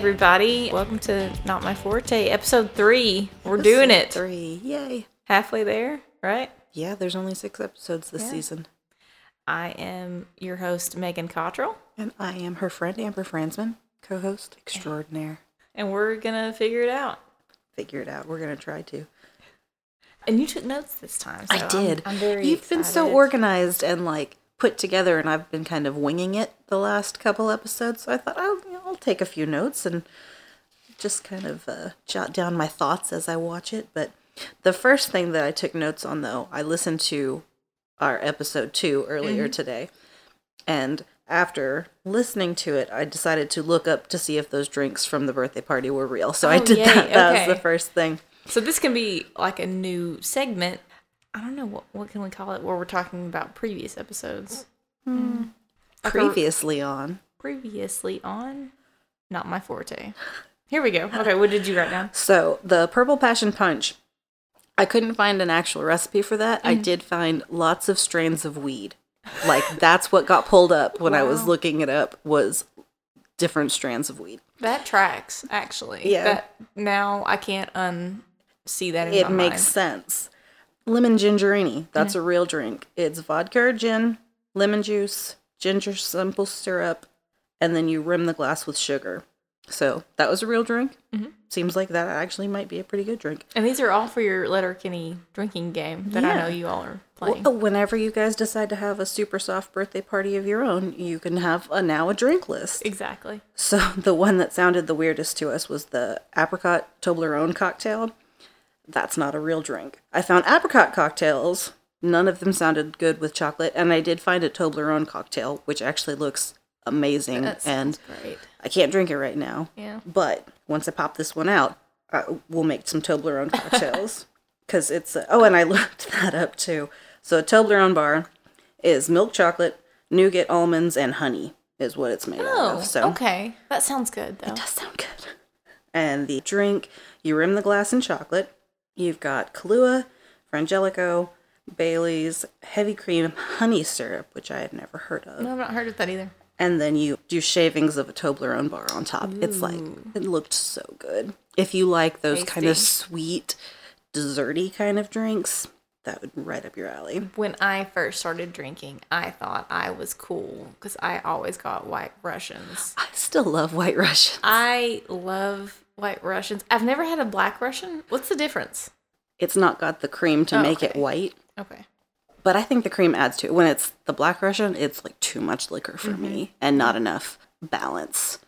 everybody. Welcome to Not My Forte, episode three. We're doing it. Three. Yay. Halfway there, right? Yeah, there's only six episodes this Yeah. season. I am your host, Megan Cottrell, And I am her friend, Amber Fransman, co host extraordinaire. and we're gonna figure it out. Figure it out. We're going to try to. And you took notes this time. So I I'm- did. I'm, very You've been so organized and like put together, and I've been kind of winging it the last couple episodes. So I thought I'll, you know, I'll take a few notes and just kind of uh, jot down my thoughts as I watch it. But the first thing that I took notes on, though, I listened to our episode two earlier Mm-hmm. today. And after listening to it, I decided to look up to see if those drinks from the birthday party were real. So I Oh, did yay, that. That okay. was the first thing. So this can be like a new segment. I don't know what what can we call it, where we're talking about previous episodes. Hmm. Like a- Previously on. previously on Not My Forte. Here we go. Okay, what did you write down? So the purple passion punch, I couldn't find an actual recipe for that. Mm. I did find lots of strains of weed. Like that's what got pulled up when I was looking it up was different strands of weed. That tracks, actually. Yeah. That, now I can't unsee that in It my makes mind. sense. Lemon gingerini, that's Mm-hmm. a real drink. It's vodka or gin, lemon juice, ginger simple syrup, and then you rim the glass with sugar. So that was a real drink. Mhm. Seems like that actually might be a pretty good drink. And these are all for your Letterkenny drinking game that I know you all are playing. Well, whenever you guys decide to have a super soft birthday party of your own, you can have a now a drink list. exactly. So the one that sounded the weirdest to us was the apricot Toblerone cocktail. That's not a real drink. I found apricot cocktails. None of them sounded good with chocolate, and I did find a Toblerone cocktail, which actually looks amazing. And great. I can't drink it right now. Yeah. But once I pop this one out, I, we'll make some Toblerone cocktails. Because it's, a, oh, and I looked that up too. So a Toblerone bar is milk chocolate, nougat, almonds, and honey is what it's made out Oh, of. So okay. That sounds good, though. it does sound good. And the drink, you rim the glass in chocolate. You've got Kahlua, Frangelico, Bailey's, heavy cream, honey syrup, which I had never heard of No, I've not heard of that either. and then you do shavings of a Toblerone bar on top. It's like it looked so good. If you like those kind of sweet, desserty kind of drinks, that would right up your alley. When I first started drinking, I thought I was cool because I always got white Russians. I still love White Russians. I love white Russians. I've never had a black Russian. What's the difference? It's not got the cream to Oh, make it white, Okay. but I think the cream adds to it. When it's the Black Russian, it's like too much liquor for mm-hmm. me and not enough balance.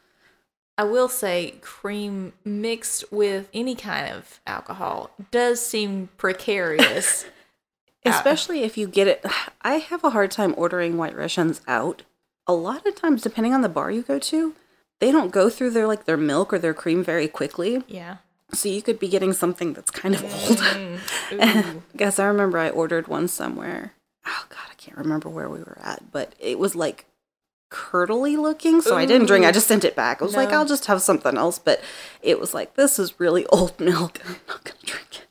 I will say cream mixed with any kind of alcohol does seem precarious. Especially if you get it. I have a hard time ordering White Russians out. A lot of times, depending on the bar you go to, they don't go through their like their milk or their cream very quickly. yeah. So you could be getting something that's kind of mm, old. Ooh. Guess I remember I ordered one somewhere. Oh god, I can't remember where we were at, but it was like curdly looking, so I didn't drink. I just sent it back. I was like, I'll just have something else, but it was like this is really old milk. I'm not gonna drink it.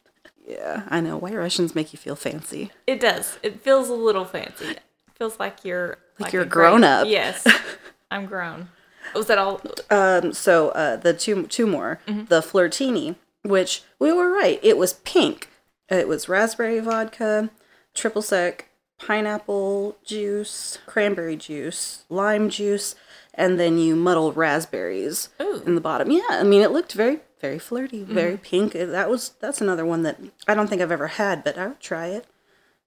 Yeah, I know. White Russians make you feel fancy. It does. It feels a little fancy. It feels like you're Like you're a grown up. Yes. I'm grown. Was that all? Um, so uh, the two two more, Mm-hmm. the flirtini, which we were right, it was pink. It was raspberry vodka, triple sec, pineapple juice, cranberry juice, lime juice, and then you muddle raspberries Ooh. in the bottom. Yeah, I mean it looked very very flirty, very Mm-hmm. pink. Uh, That was that's another one that I don't think I've ever had, but I would try it.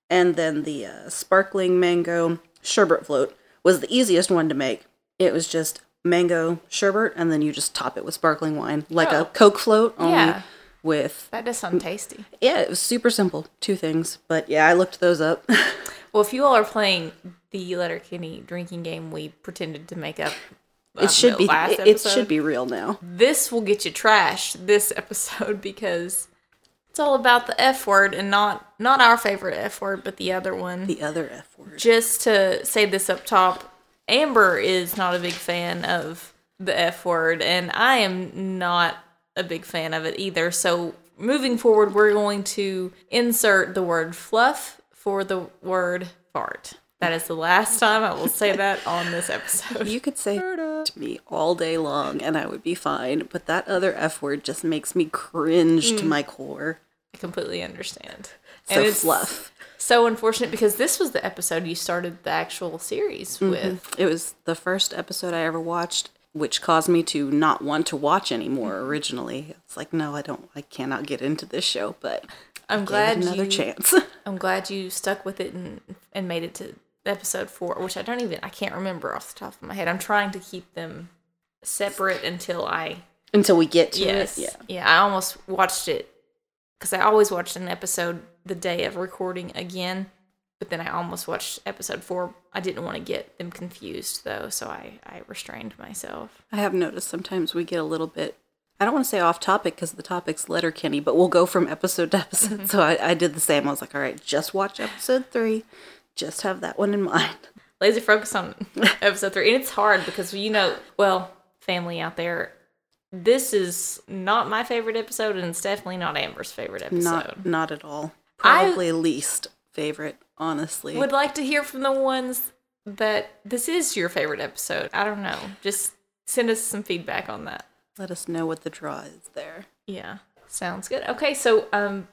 And then the uh, sparkling mango sherbet float was the easiest one to make. It was just mango sherbet, and then you just top it with sparkling wine, like Oh. a Coke float, only Yeah. with That does sound tasty. yeah. It was super simple, two things. But yeah, I looked those up. Well, if you all are playing the letter Letterkenny drinking game we pretended to make up, uh, it should be it should be real now. This will get you trashed this episode because it's all about the F word and not not our favorite F word, but the other one. The other F word. just to say this up top, Amber is not a big fan of the F word, and I am not a big fan of it either. So, moving forward, we're going to insert the word fluff for the word fart. That is the last time I will say that on this episode. You could say to me all day long and I would be fine. But that other F word just makes me cringe to mm. my core. I completely understand. So it's fluff. So unfortunate because this was the episode you started the actual series Mm-hmm. with. It was the first episode I ever watched, which caused me to not want to watch anymore Mm-hmm. originally. It's like, no, I don't, I cannot get into this show, but I'm glad another you, chance. I'm glad you stuck with it and and made it to episode four, which I don't even I can't remember off the top of my head. I'm trying to keep them separate until I Until we get to yes it. Yeah. yeah I almost watched it because I always watched an episode the day of recording again, but then I almost watched episode four. I didn't want to get them confused though, so I I restrained myself. I have noticed sometimes we get a little bit, I don't want to say off topic because the topic's Letterkenny, but we'll go from episode to episode. Mm-hmm. So I, I did the same. I was like, all right, just watch episode three. Just have that one in mind. laser focus on episode three and it's hard because you know well family out there this is not my favorite episode and it's definitely not amber's favorite episode. Not, not at all. I- Probably least favorite, honestly. would like to hear from the ones that this is your favorite episode. I don't know. Just send us some feedback on that. Let us know what the draw is there. yeah sounds good. Okay so um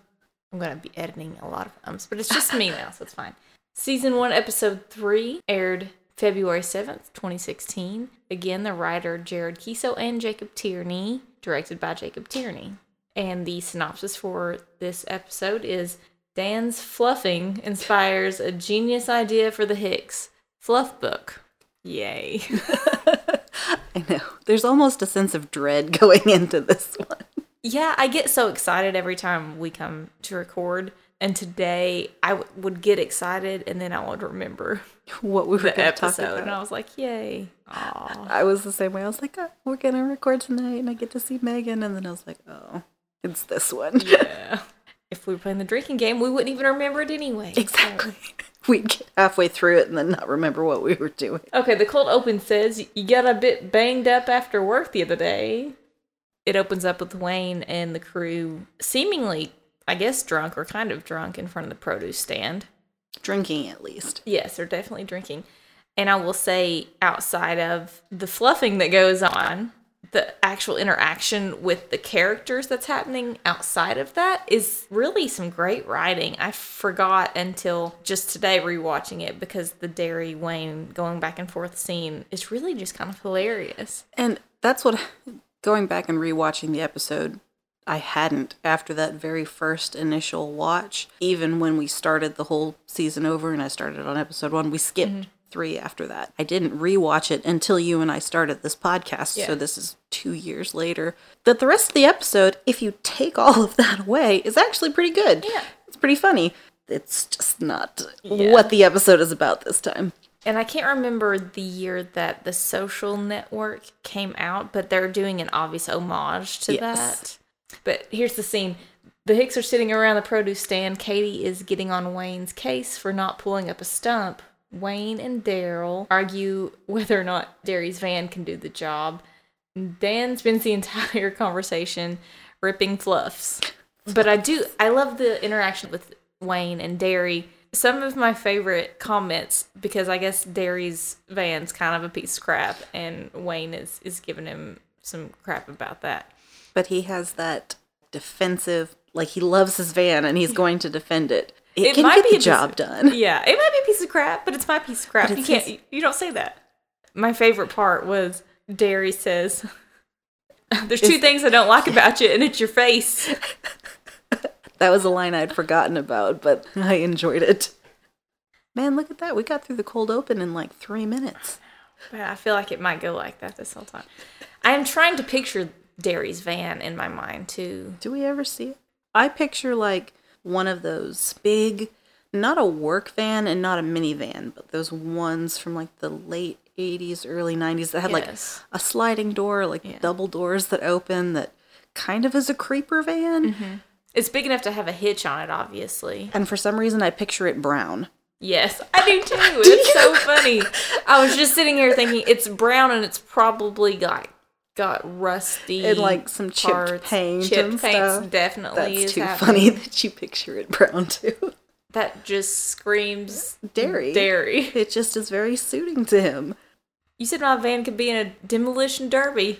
i'm gonna be editing a lot of ums but it's just me now so it's fine. Season one episode three aired february 7th 2016 again the writer jared keeso and jacob tierney directed by jacob tierney and the synopsis for this episode is dan's fluffing inspires a genius idea for the hicks fluff book yay I know. There's almost a sense of dread going into this one. Yeah, I get so excited every time we come to record. And today I w- would get excited and then I would remember What we were the going to talk episode. And. I was like, yay. Aw. I was the same way. I was like, oh, we're going to record tonight and I get to see Megan. And then I was like, oh, it's this one. Yeah. If we were playing the drinking game, we wouldn't even remember it anyway. Exactly. We'd get halfway through it and then not remember what we were doing. Okay, the cold open says, You got a bit banged up after work the other day. It opens up with Wayne and the crew seemingly, I guess, drunk or kind of drunk in front of the produce stand. Drinking, at least. Yes, they're definitely drinking. And I will say, outside of the fluffing that goes on, the actual interaction with the characters that's happening outside of that is really some great writing. I forgot until just today rewatching it because the Derry Wayne going back and forth scene is really just kind of hilarious. And that's what, going back and rewatching the episode, I hadn't after that very first initial watch. Even when we started the whole season over and I started on episode one, we skipped mm-hmm. three after that. I didn't rewatch it until you and I started this podcast. Yeah. So this is two years later. That the rest of the episode, if you take all of that away, is actually pretty good. Yeah. It's pretty funny. It's just not Yeah. what the episode is about this time. And I can't remember the year that the social network came out, but they're doing an obvious homage to Yes. that. But here's the scene. The Hicks are sitting around the produce stand. Katy is getting on Wayne's case for not pulling up a stump. Wayne and Daryl argue whether or not Derry's van can do the job. Dan spends the entire conversation ripping fluffs. But I do, I love the interaction with Wayne and Derry. Some of my favorite comments, because I guess Derry's van's kind of a piece of crap, and Wayne is, is giving him some crap about that. But he has that defensive, like he loves his van and he's going to defend it. It, can get a the job of- done. Yeah, it might be a piece of crap, but it's my piece of crap. You can't. his- You don't say that. My favorite part was Derry says, "There's two things I don't like about you, and it's your face." That was a line I'd forgotten about, but I enjoyed it. Man, look at that. We got through the cold open in like three minutes. But I feel like it might go like that this whole time. I am trying to picture Derry's van in my mind too. Do we ever see it? I picture like one of those big, not a work van and not a minivan, but those ones from like the late 80s, early 90s that had Yes. like a sliding door, like Yeah. double doors that open that kind of is a creeper van. Mm-hmm. It's big enough to have a hitch on it, obviously. And for some reason, I picture it brown. Yes, I do too. It's so funny. I was just sitting here thinking it's brown and it's probably like got rusty And, like, some chipped parts. paint Chipped paint definitely That's is too happening. funny that you picture it brown too. That just screams Dairy. Dairy. It just is very suiting to him. You said my van could be in a demolition derby.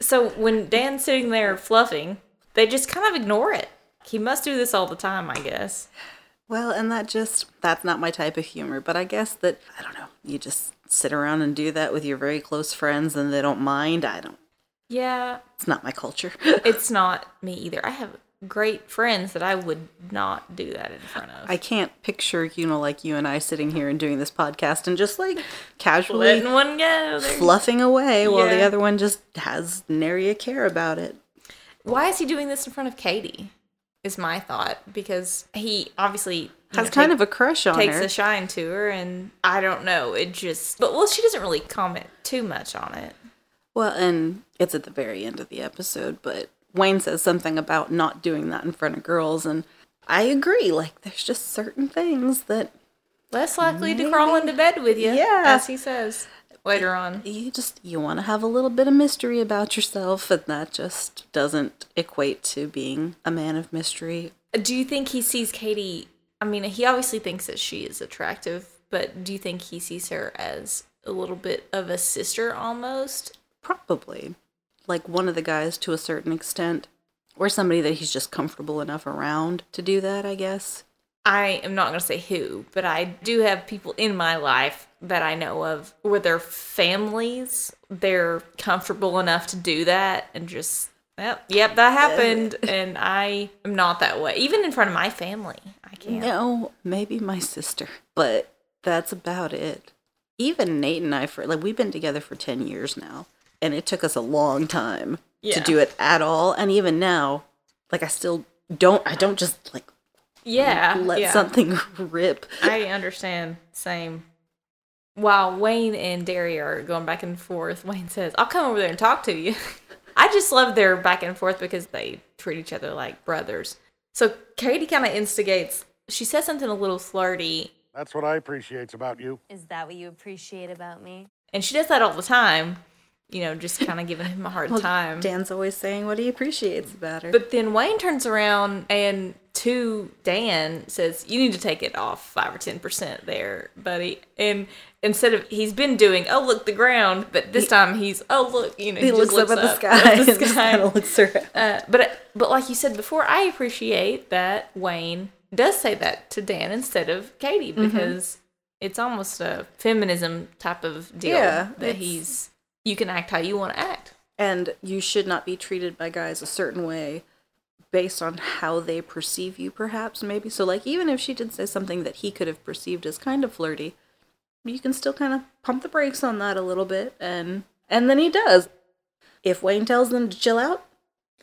So when Dan's sitting there fluffing, they just kind of ignore it. He must do this all the time, I guess. Well, and that just, that's not my type of humor, but I guess that, I don't know, you just sit around and do that with your very close friends and they don't mind. I don't, Yeah, it's not my culture. it's not me either. I have great friends that I would not do that in front of. I can't picture, you know, like you and I sitting here and doing this podcast and just like casually letting one go. Fluffing away while the other one just has nary a care about it. Why is he doing this in front of Katy? Is my thought because he obviously Has kind take- of a crush on takes her. Takes a shine to her, and I don't know. It just, but well, she doesn't really comment too much on it. well, and it's at the very end of the episode, but Wayne says something about not doing that in front of girls, and I agree. Like, there's just certain things that Less likely to crawl into bed with you, Yeah. as he says later on. you just you want to have a little bit of mystery about yourself, and that just doesn't equate to being a man of mystery. Do you think he sees Katy? I mean, he obviously thinks that she is attractive, but do you think he sees her as a little bit of a sister almost? Probably. Like one of the guys to a certain extent. Or somebody that he's just comfortable enough around to do that, I guess. I am not going to say who, but I do have people in my life that I know of where their families, they're comfortable enough to do that and just, yep, yep, that happened. and I am not that way. Even in front of my family, No, maybe my sister. But that's about it. Even Nate and I, for like, we've been together for 10 years now. And it took us a long time to do it at all. And even now, like, I still don't, I don't just like Yeah. let yeah. something rip. I understand. Same. While Wayne and Derry are going back and forth, Wayne says, I'll come over there and talk to you. I just love their back and forth because they treat each other like brothers. So Katy kind of instigates. She says something a little flirty, That's what I appreciate about you. Is that what you appreciate about me? and she does that all the time. You know, just kind of giving him a hard time. Dan's always saying what he appreciates about her. But then Wayne turns around and to Dan says, "You need to take it off five or ten percent there, buddy." And instead of he's been doing, "Oh look the ground," but this time he's, "Oh look," you know, he, just looks, up at the sky at the sky. kind of looks around. Uh, but but like you said before, I appreciate that Wayne does say that to Dan instead of Katy Mm-hmm. because it's almost a feminism type of deal Yeah, that he's you can act how you want to act. And you should not be treated by guys a certain way based on how they perceive you, perhaps, maybe. So, like, even if she did say something that he could have perceived as kind of flirty, you can still kind of pump the brakes on that a little bit. And and then he does. If Wayne tells them to chill out,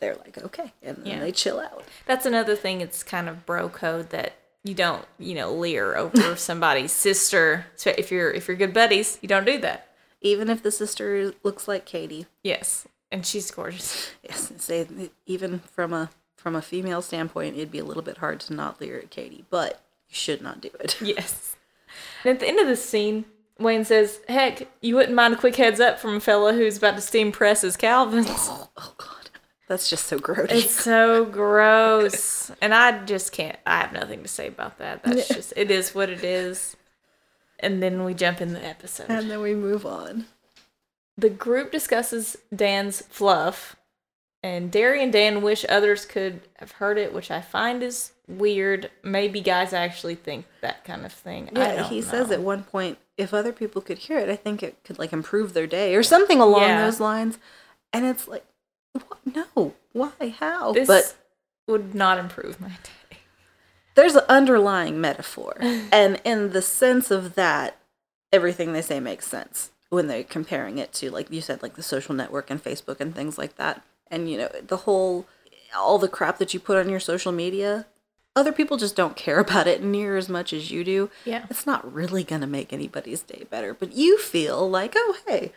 they're like, okay. And then Yeah. they chill out. That's another thing. It's kind of bro code that you don't, you know, leer over somebody's sister. So if you're if you're good buddies, you don't do that. Even if the sister looks like Katy. Yes, and she's gorgeous. Yes, say even from a from a female standpoint, it'd be a little bit hard to not leer at Katy, but you should not do it. Yes. And at the end of this scene, Wayne says, "Heck, you wouldn't mind a quick heads up from a fella who's about to steam press his Calvins." Oh, oh God, that's just so gross. It's so gross, and I just can't. I have nothing to say about that. That's just it is what it is. And then we jump in the episode. and then we move on. The group discusses Dan's fluff, and Derry and Dan wish others could have heard it, which I find is weird. Maybe guys actually think that kind of thing. Yeah, he says at one point, if other people could hear it, I think it could like improve their day or something along Yeah. those lines. And it's like, what? no, why, how? This but would not improve my day. there's an underlying metaphor, and in the sense of that, everything they say makes sense when they're comparing it to, like you said, like the social network and Facebook and things like that. And you know, the whole, all the crap that you put on your social media. Other people just don't care about it near as much as you do. Yeah. It's not really going to make anybody's day better, but you feel like, oh, hey.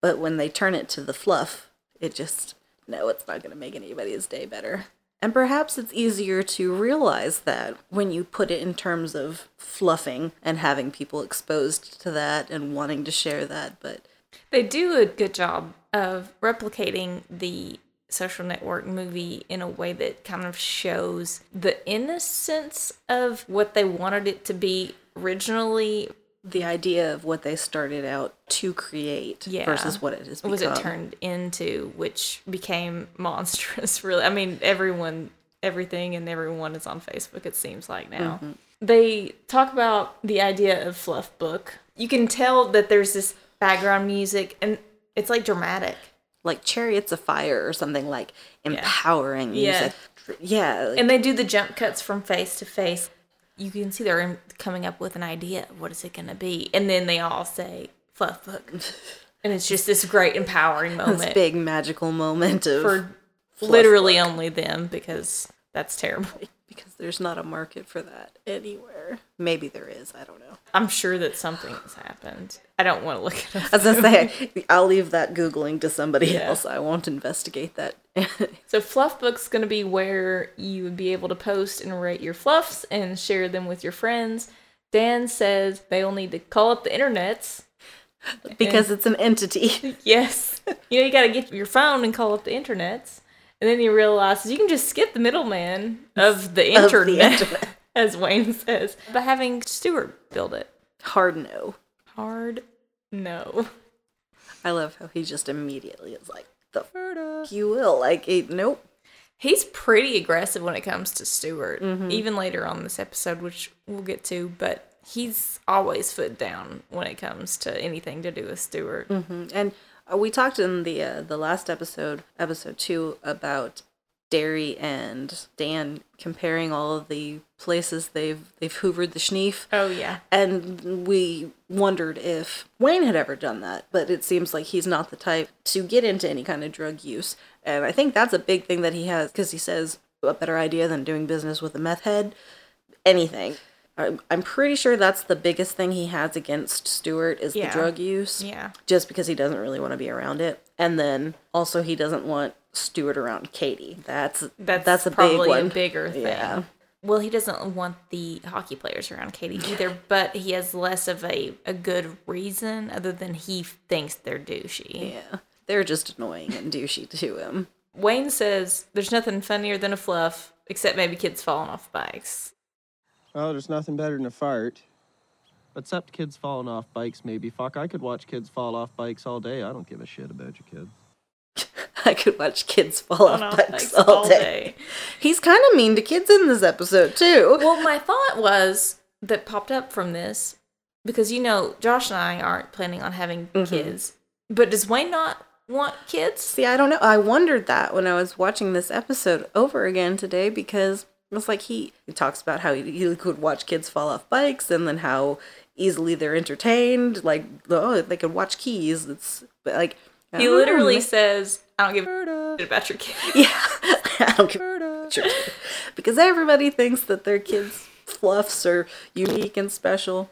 But when they turn it to the fluff, it just, no, it's not going to make anybody's day better. And perhaps it's easier to realize that when you put it in terms of fluffing and having people exposed to that and wanting to share that. But They do a good job of replicating the social network movie in a way that kind of shows the innocence of what they wanted it to be originally the idea of what they started out to create Yeah. versus what it has become. was it turned into, which became monstrous. Really, I mean, everyone, everything, and everyone is on Facebook. It seems like now. Mm-hmm. They talk about the idea of fluff book. You can tell that there's this background music, and it's like dramatic. Like Chariots of Fire or something like empowering Yeah. music. Yeah. like- And they do the jump cuts from face to face. You can see they're coming up with an idea of what is it going to be, and then they all say fluff book, and it's just this great empowering this moment. big magical moment of for literally only them because that's terrible. Because there's not a market for that anywhere. Maybe there is. I don't know. I'm sure that something has happened. I don't want to look at it up. I say, I'll leave that googling to somebody Yeah. else. I won't investigate that. So Fluffbook's going to be where you would be able to post and rate your fluffs and share them with your friends. Dan says they'll need to call up the internets. because it's an entity. Yes. You know, you got to get your phone and call up the internets. And then he realizes you can just skip the middleman of the Of internet, the internet. as Wayne says, by having Stewart build it. Hard no. Hard no. I love how he just immediately is like, the f- you will. Like, nope. He's pretty aggressive when it comes to Stewart, Mm-hmm. even later on this episode, which we'll get to, but he's always foot down when it comes to anything to do with Stewart. And uh, we talked in the uh, the last episode, episode two, about Derry and Dan comparing all of the places they've they've hoovered the schneef. Oh, yeah. And we wondered if Wayne had ever done that, but it seems like he's not the type to get into any kind of drug use. And I think that's a big thing that he has because he says a better idea than doing business with a meth head, anything. I'm pretty sure that's the biggest thing he has against Stewart is Yeah. the drug use Yeah. just because he doesn't really want to be around it. And then also he doesn't want Stewart around Katy. That's That's, that's a big probably one. a bigger thing. Yeah. Well, he doesn't want the hockey players around Katy either, but he has less of a, a good reason other than he thinks they're douchey. yeah, they're just annoying and douchey to him. Wayne says there's nothing funnier than a fluff, except maybe kids falling off bikes. Oh, there's nothing better than a fart. Except kids falling off bikes, maybe. Fuck, I could watch kids fall off bikes all day. I don't give a shit about your kids. I could watch kids fall off off bikes all day. He's kind of mean to kids in this episode too. Well, my thought was that popped up from this because you know Josh and I aren't planning on having Mm-hmm. kids, but does Wayne not want kids? See, I don't know. I wondered that when I was watching this episode over again today because it's like he, he talks about how he, he could watch kids fall off bikes and then how easily they're entertained. Like, oh, they could watch keys. It's but like He don't know, literally says, "I don't give a shit about your kid." Yeah, I don't give a shit. about because everybody thinks that their kids' fluffs are unique and special,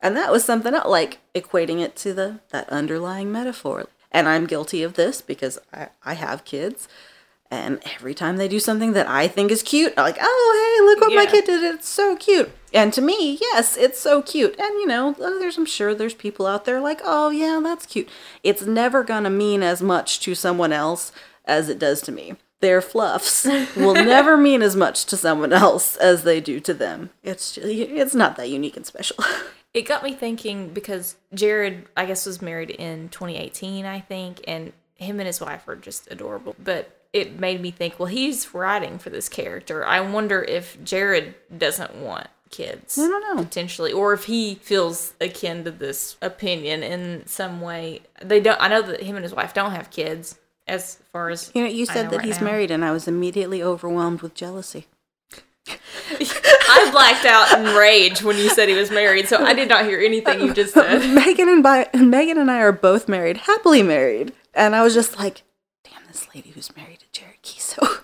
and that was something else, like equating it to the that underlying metaphor. And I'm guilty of this because I, I have kids, and every time they do something that I think is cute, I'm like, oh hey, look what my kid did! It's so cute. And to me, yes, it's so cute. And you know, uh, there's I'm sure there's people out there like, oh yeah, that's cute. It's never gonna mean as much to someone else as it does to me. Their fluffs will never mean as much to someone else as they do to them. It's just, it's not that unique and special. It got me thinking because Jared, I guess, was married in 2018, I think, and him and his wife are just adorable. But it made me think, well, he's writing for this character. I wonder if Jared doesn't want kids. I don't know. Potentially, or if he feels akin to this opinion in some way. They don't. I know that him and his wife don't have kids. As far as You know, you said know that right he's now. married, and I was immediately overwhelmed with jealousy. I blacked out in rage when you said he was married, so I did not hear anything you just said. Megan and Bi- Megan and I are both married, happily married, and I was just like, "Damn, this lady who's married Keeso."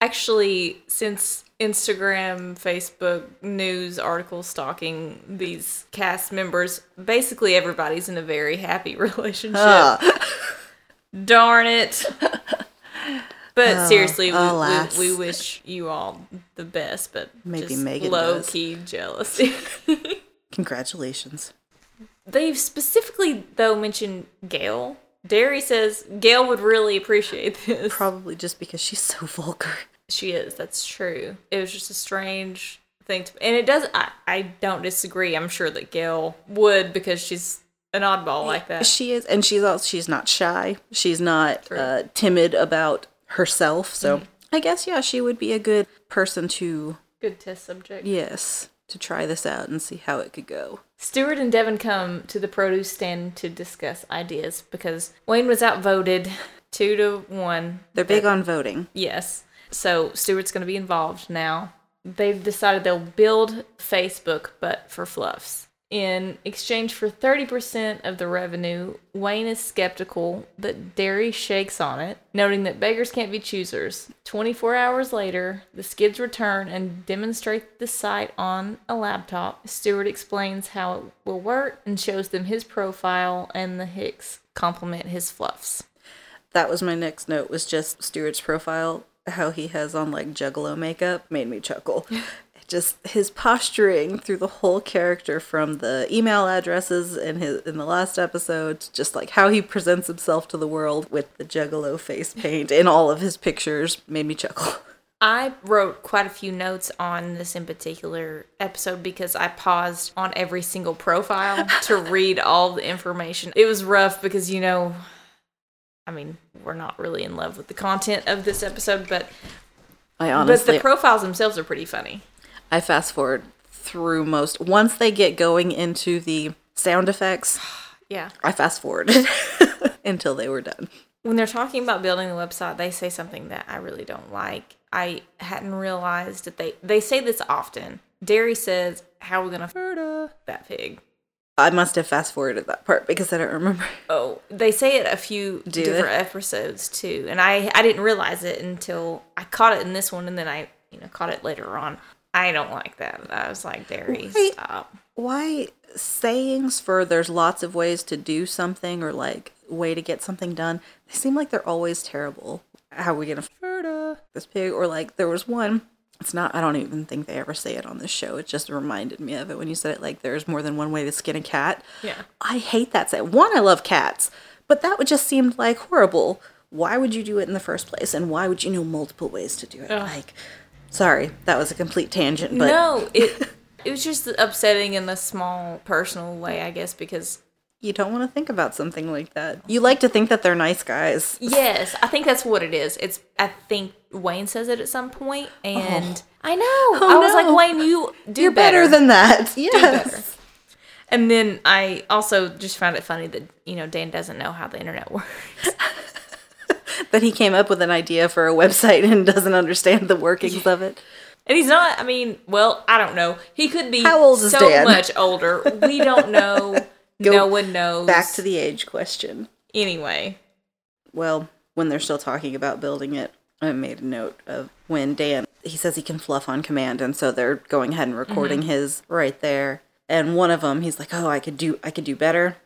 Actually, since Instagram, Facebook, news articles stalking these cast members, basically everybody's in a very happy relationship. Ah. Darn it. But seriously, we, we, we wish you all the best, but Maybe just Megan low does. key jealousy. Congratulations. They've specifically though mentioned Gail. Derry says Gail would really appreciate this. Probably just because she's so vulgar. She is. That's true. It was just a strange thing. To, and it does. I, I don't disagree. I'm sure that Gail would because she's an oddball like that. She is, and she's also she's not shy. She's not uh, timid about herself. So I guess yeah, she would be a good person to Good test subject. yes to try this out and see how it could go. Stewart and Devon come to the produce stand to discuss ideas because Wayne was outvoted two to one. They're big on voting. Yes. So Stewart's going to be involved now. They've decided they'll build Facebook, but for fluffs. In exchange for 30% of the revenue, Wayne is skeptical, but Derry shakes on it, noting that beggars can't be choosers. 24 hours later, the skids return and demonstrate the site on a laptop. Stewart explains how it will work and shows them his profile, and the Hicks compliment his fluffs. That was my next note. Was just Stewart's profile. How he has on like Juggalo makeup made me chuckle. just his posturing through the whole character from the email addresses in his in the last episode just like how he presents himself to the world with the juggalo face paint in all of his pictures made me chuckle I wrote quite a few notes on this in particular episode because I paused on every single profile to read all the information. It was rough because, you know, I mean, we're not really in love with the content of this episode, but i honestly, but the profiles themselves are pretty funny. I fast forward through most once they get going into the sound effects Yeah. i fast forwarded until they were done When they're talking about building the website, they say something that I really don't like. I hadn't realized that they they say this often. Derry says, "How are we gonna further that pig?" i must have fast forwarded that part because i don't remember Oh, they say it a few Do different they? episodes too, and I I didn't realize it until I caught it in this one, and then I you know caught it later on. I don't like that. I was like, Derry, Wait. stop. why sayings for there's lots of ways to do something or like way to get something done they seem like they're always terrible how are we gonna further this pig or like there was one it's not i don't even think they ever say it on this show it just reminded me of it when you said it like there's more than one way to skin a cat Yeah. i hate that saying one i love cats but that would just seemed like horrible why would you do it in the first place and why would you know multiple ways to do it like sorry that was a complete tangent but no, it it was just upsetting in the small personal way, I guess, because you don't want to think about something like that. You like to think that they're nice guys. yes, I think that's what it is. It's I think Wayne says it at some point, oh. and I know oh, I was Oh. no. like, Wayne, you do You're better, than that. Yes. better. And then I also just found it funny that you know Dan doesn't know how the internet works. That he came up with an idea for a website and doesn't understand the workings of it. And he's not, I mean, well, I don't know. He could be How old is so Dan? much older. We don't know. No one knows. Back to the age question. Anyway. Well, when they're still talking about building it, I made a note of when Dan he says he can fluff on command, and so they're going ahead and recording mm-hmm. his right there. And one of them, he's like, "Oh, I could do, I could do better."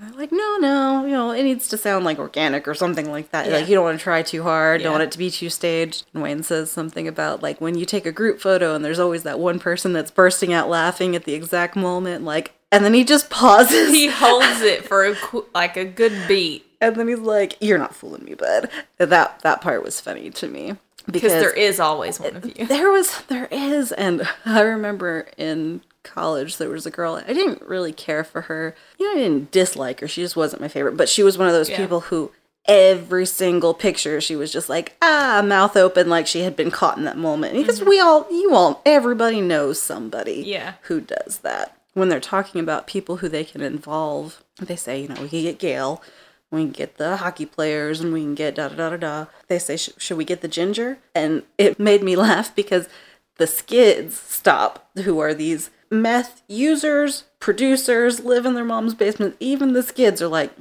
They're like, "No, no, you know, it needs to sound like organic or something like that. Yeah. Like you don't want to try too hard, Yeah. don't want it to be too staged." And Wayne says something about like when you take a group photo and there's always that one person that's bursting out laughing at the exact moment, like, and then he just pauses. He holds it for a, like a good beat And then he's like, "You're not fooling me, bud." That that part was funny to me because there is always one of you. there was there is, and I remember in college there was a girl I didn't really care for her. You know, I didn't dislike her. She just wasn't my favorite. But she was one of those Yeah. people who every single picture she was just like ah mouth open like she had been caught in that moment because we all you all everybody knows somebody Yeah. who does that when they're talking about people who they can involve they say you know we can get gail we can get the hockey players and we can get da da da da da they say "Sh- should we get the ginger and it made me laugh because the skids stop who are these meth users producers live in their mom's basement even the skids are like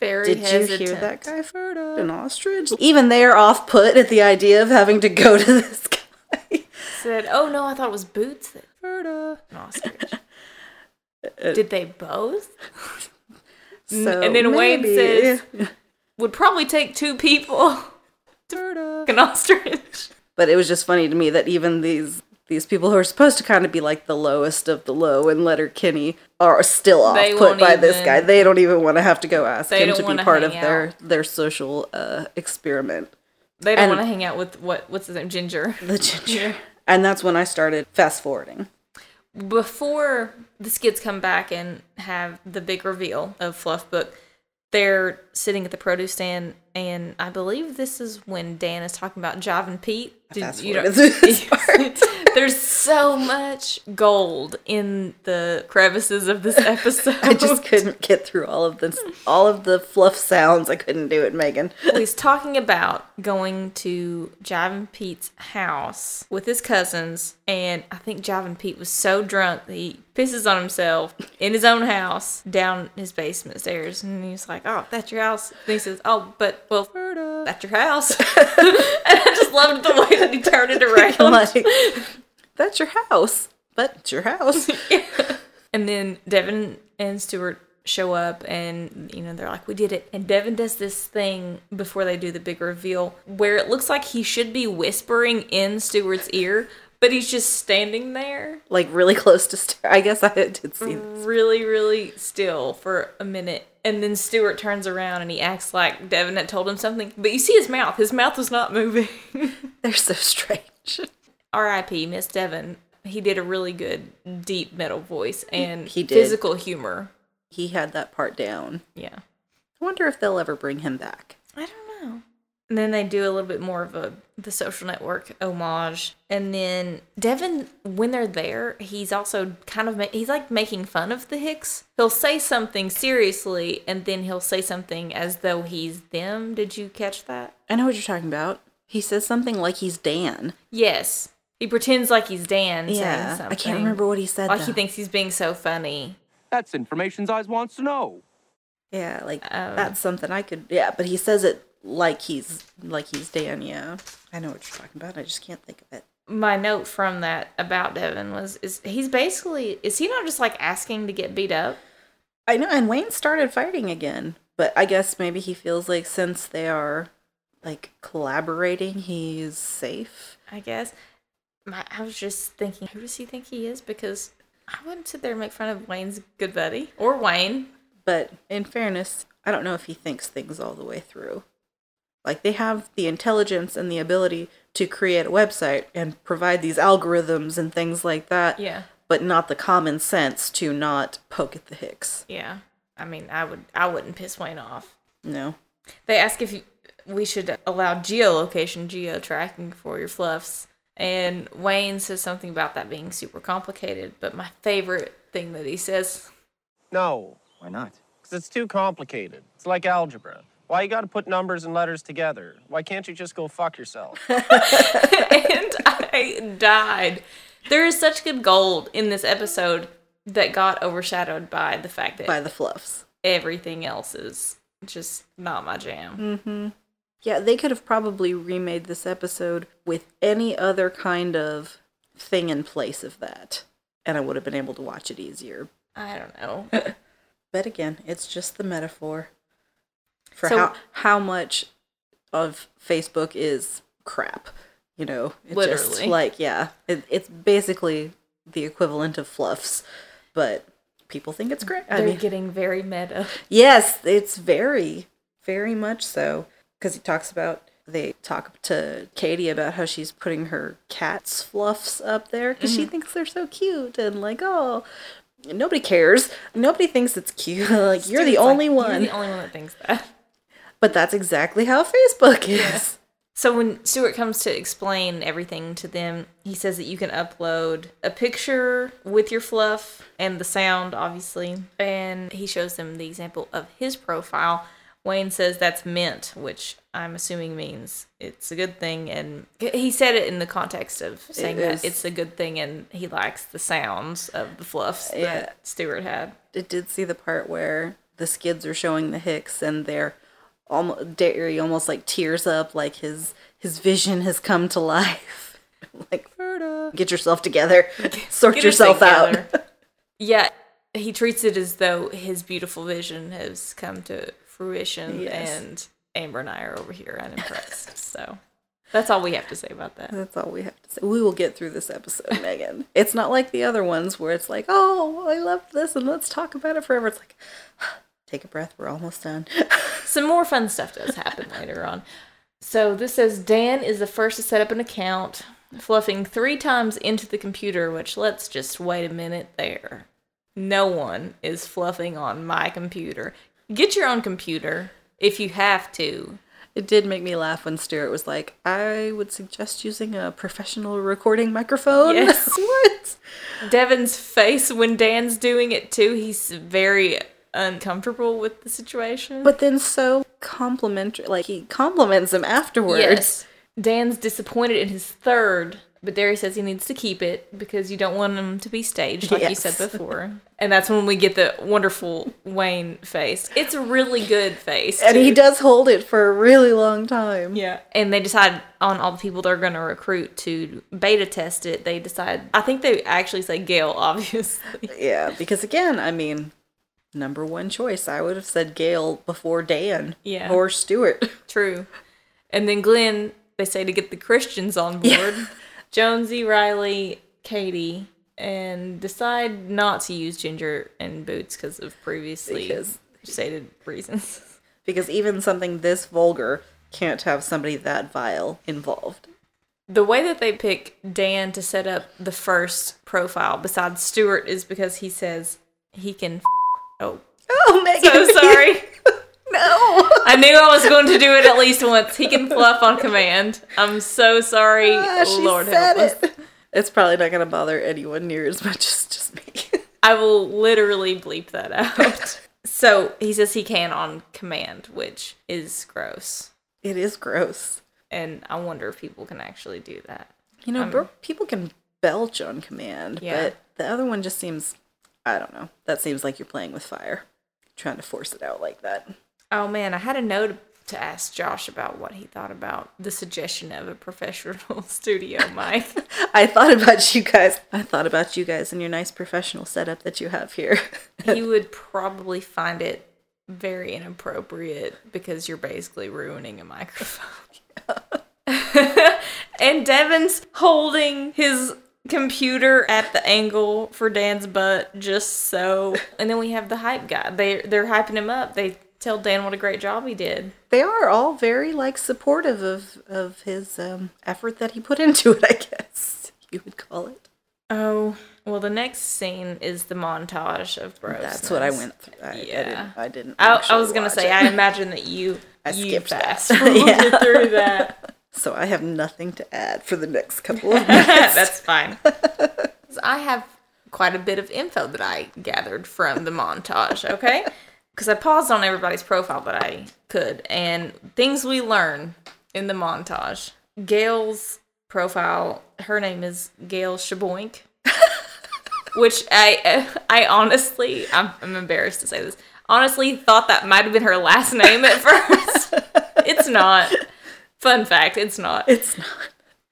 Very did hesitant. you hear that guy Ferda? An ostrich? Even they are off put at the idea of having to go to this guy. Said, "Oh no, I thought it was Boots that Ferda. an ostrich." Did they both? So and then Wayne maybe- says, "Would probably take two people to an ostrich." But it was just funny to me that even these these people who are supposed to kind of be like the lowest of the low in Letterkenny are still off They put by this guy. They don't even want to have to go ask him to be part of their their social uh, experiment. They don't want to hang out with what what's his name, Ginger. The ginger. And that's when I started fast forwarding. before the skids come back and have the big reveal of Fluff Book, they're sitting at the produce stand, and I believe this is when Dan is talking about Jive and Pete. Did- you don't- this part. There's so much gold in the crevices of this episode. I just couldn't get through all of this, all of the fluff sounds. I couldn't do it, Megan. He's talking about going to Jive and Pete's house with his cousins, and I think Jive and Pete was so drunk that he pisses on himself in his own house down his basement stairs, and he's like, "Oh, that's your house." And he says, "Oh, but well, that's your house." and I just loved the way that he turned it around. Like, that's your house, but it's your house. And then Devon and Stewart show up and you know they're like we did it and Devon does this thing before they do the big reveal where it looks like he should be whispering in Stewart's ear but he's just standing there like really close to. St- I guess I did see. this. really really still for a minute and then Stewart turns around and he acts like Devon had told him something but you see his mouth his mouth was not moving They're so strange. R.I.P. Miss Devon he did a really good deep metal voice and He did. physical humor He had that part down. yeah I wonder if they'll ever bring him back. I don't know. And then they do a little bit more of a the social network homage. And then Devon, when they're there, he's also kind of ma- he's like making fun of the Hicks. He'll say something seriously, and then he'll say something as though he's them. Did you catch that? I know what you're talking about. He says something like he's Dan. Yes, he pretends like he's Dan. saying Yeah, something. I can't remember what he said. Like he thinks he's being so funny. That's information Eyes wants to know. Yeah, like Um, that's something I could. Yeah, but he says it like he's like he's Dan. Yeah, I know what you're talking about. I just can't think of it. My note from that about Devon was is he's basically is he not just like asking to get beat up? I know, and Wayne started fighting again, but I guess maybe he feels like since they are like collaborating, he's safe. I guess. My, I was just thinking, who does he think he is? Because I wouldn't sit there and make fun of Wayne's good buddy or Wayne. But in fairness, I don't know if he thinks things all the way through. Like they have the intelligence and the ability to create a website and provide these algorithms and things like that, Yeah, but not the common sense to not poke at the Hicks. yeah. I mean, I would, I wouldn't piss Wayne off. No. They ask if you, we should allow geolocation, geo tracking for your fluffs, and Wayne says something about that being super complicated. But my favorite thing that he says, No, Why not? because it's too complicated. It's like algebra. Why you gotta put numbers and letters together? Why can't you just go fuck yourself? and I died. There is such good gold in this episode that got overshadowed by the fact that By the fluffs. everything else is just not my jam. Mm-hmm. Yeah, they could have probably remade this episode with any other kind of thing in place of that. And I would have been able to watch it easier. I don't know. But again, it's just the metaphor for So- how how much of Facebook is crap. You know, it just Literally. like yeah, it, it's basically the equivalent of fluffs, but people think it's great. I They're mean, getting very meta. yes, it's very, very much so because he talks about they talk to Katy about how she's putting her cat's fluffs up there because she mm-hmm. thinks they're so cute and like oh. Nobody cares. Nobody thinks it's cute. like you're the It's like, only one. You're the only one that thinks that. But that's exactly how Facebook is. So when Stewart comes to explain everything to them, he says that you can upload a picture with your fluff and the sound, obviously. And he shows them the example of his profile. Wayne says that's mint, which I'm assuming means it's a good thing. And he said it in the context of saying is. that it's a good thing and he likes the sounds of the fluffs Yeah. that Stewart had. It did see the part where the skids are showing the Hicks and they're almost Derry almost like tears up like his his vision has come to life. like get yourself together. Sort yourself out. yeah, he treats it as though his beautiful vision has come to fruition, Yes. and Amber and I are over here unimpressed. so that's all we have to say about that. That's all we have to say. We will get through this episode, Megan. It's not like the other ones where it's like, oh, I love this and let's talk about it forever. It's like, take a breath, we're almost done. Some more fun stuff does happen later on. So this says Dan is the first to set up an account. fluffing three times into the computer, which let's just wait a minute there. No one is fluffing on my computer. Get your own computer if you have to. It did make me laugh when Stewart was like, I would suggest using a professional recording microphone. Yes. what? Devon's face when Dan's doing it too, he's very uncomfortable with the situation. But then so complimentary. Like, he compliments him afterwards. yes, Dan's disappointed in his third, but Derry says he needs to keep it because you don't want him to be staged, like you said before. And that's when we get the wonderful Wayne face. It's a really good face. And he does hold it for a really long time. Yeah. And they decide on all the people they're going to recruit to beta test it. They decide, I think they actually say Gail, obviously. Yeah, because again, I mean, number one choice. I would have said Gail before Dan. Yeah. Or Stewart. True. And then Glenn, they say to get the Christians on board. Jonesy, Riley, Katy, and decide not to use Ginger and Boots because of previously Because- stated reasons. Because even something this vulgar can't have somebody that vile involved. The way that they pick Dan to set up the first profile besides Stewart is because he says he can. F- oh, Oh, Megan. so sorry. no. I knew I was going to do it at least once. He can fluff on command. I'm so sorry. Ah, she Lord said help us. it. It's probably not going to bother anyone near as much as just me. I will literally bleep that out. so he says he can on command, which is gross. it is gross. And I wonder if people can actually do that. You know, bur- people can belch on command, Yeah. but the other one just seems, I don't know. That seems like you're playing with fire, trying to force it out like that. Oh man, I had a note to ask Josh about what he thought about the suggestion of a professional studio mic. I thought about you guys. I thought about you guys and your nice professional setup that you have here. he would probably find it very inappropriate because you're basically ruining a microphone. and Devin's holding his computer at the angle for Dan's butt just so. And then we have the hype guy. They they're hyping him up. They tell Dan what a great job he did. they are all very like supportive of of his um, effort that he put into it. I guess you would call it. Oh, well, the next scene is the montage of bros. That's what I went through. I, Yeah. I didn't. I, didn't I, I was gonna say, it. I imagine that you I you skipped that. fast forwarded Yeah. through that. So I have nothing to add for the next couple of minutes. That's fine. I have quite a bit of info that I gathered from the montage, okay? Because I paused on everybody's profile that I could, and things we learn in the montage. Gail's profile, her name is Gail Shaboink, which I, I honestly, I'm, I'm embarrassed to say this, honestly thought that might have been her last name at first. it's not. Fun fact, it's not. it's not.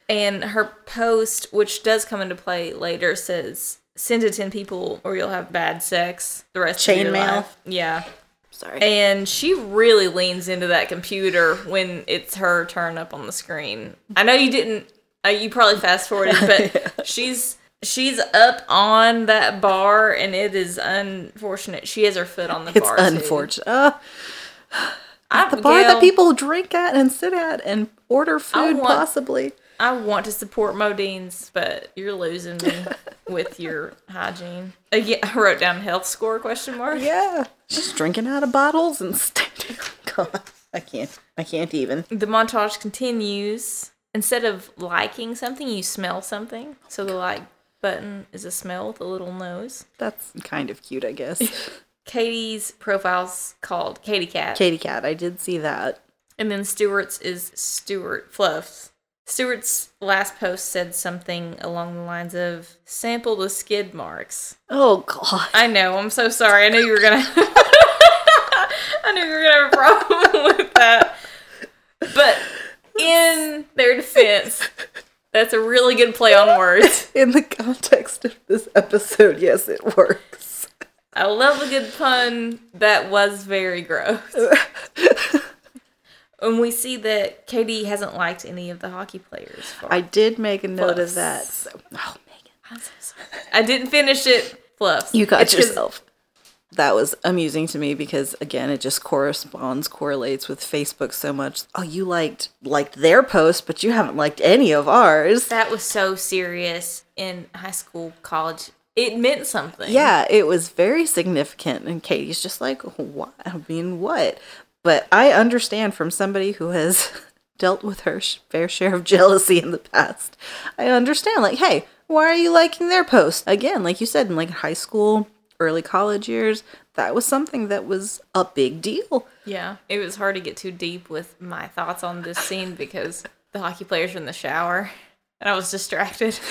And her post, which does come into play later, says send to 10 people or you'll have bad sex the rest of Chain your mail? life. Yeah. Sorry. And she really leans into that computer when it's her turn up on the screen. I know you didn't, uh, you probably fast forwarded, but she's. She's up on that bar, and it is unfortunate. She has her foot on the it's bar. too. unfortunate. Uh, I, the bar Gail, that people drink at and sit at and order food, want- possibly. I want to support Modeans, but you're losing me with your hygiene. Uh, yeah, I wrote down health score question mark. Yeah, she's drinking out of bottles and standing. God, I can't. I can't even. The montage continues. Instead of liking something, you smell something. So the like button is a smell with a little nose. That's kind of cute, I guess. Katy's profile's called Katy Cat. Katy Cat, I did see that. And then Stewart's is Stewart Fluffs. Stewart's last post said something along the lines of sample the skid marks. Oh God. I know, I'm so sorry. I knew you were gonna I knew you were gonna have a problem with that. But in their defense, that's a really good play on words. In the context of this episode, yes, it works. I love a good pun that was very gross. and we see that Katy hasn't liked any of the hockey players. I did make a note Fluffs. of that. So, oh, Megan, I'm so sorry. I didn't finish it. Fluffs. you got It's yourself. that was amusing to me because again it just corresponds correlates with facebook so much oh you liked liked their post but you haven't liked any of ours That was so serious in high school, college. It meant something. yeah it was very significant and katy's just like what i mean what but i understand from somebody who has dealt with her fair share of jealousy in the past i understand like hey why are you liking their post again like you said in like high school early college years that was something that was a big deal Yeah. It was hard to get too deep with my thoughts on this scene because the hockey players were in the shower and I was distracted.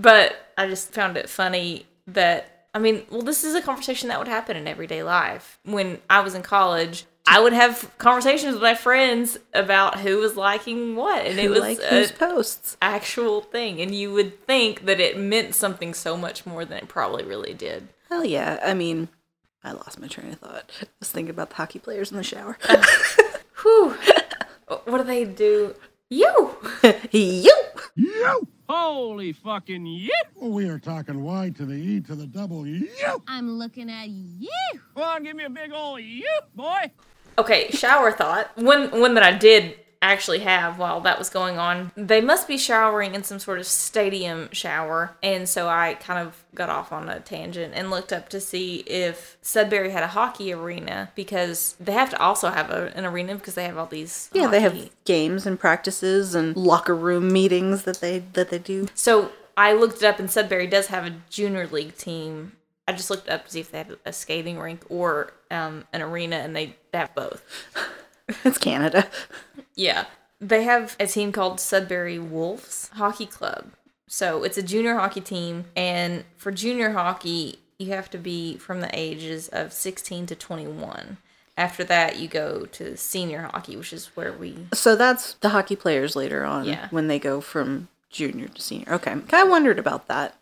but I just found it funny that, I mean, well, this is a conversation that would happen in everyday life. When I was in college, I would have conversations with my friends about who was liking what, and it was like a whose posts actual thing. And you would think that it meant something so much more than it probably really did. Hell yeah. I mean, I lost my train of thought. I was thinking about the hockey players in the shower. Uh, whew. what do they do? You! you! You! Holy fucking yeah! We are talking Y to the E to the double U. I'm looking at you. Come on, give me a big ol' you, boy. Okay, shower thought. One one that I did actually have while that was going on. They must be showering in some sort of stadium shower, and so I kind of got off on a tangent and looked up to see if Sudbury had a hockey arena because they have to also have a, an arena because they have all these Yeah, they have games and practices and locker room meetings that they that they do. So I looked it up, and Sudbury does have a junior league team. I just looked up to see if they had a skating rink or um, an arena, and they have both. It's Canada. Yeah. They have a team called Sudbury Wolves Hockey Club. So it's a junior hockey team. And for junior hockey, you have to be from the ages of 16 to 21. After that, you go to senior hockey, which is where we. So that's the hockey players later on Yeah. when they go from junior to senior. Okay. I wondered about that.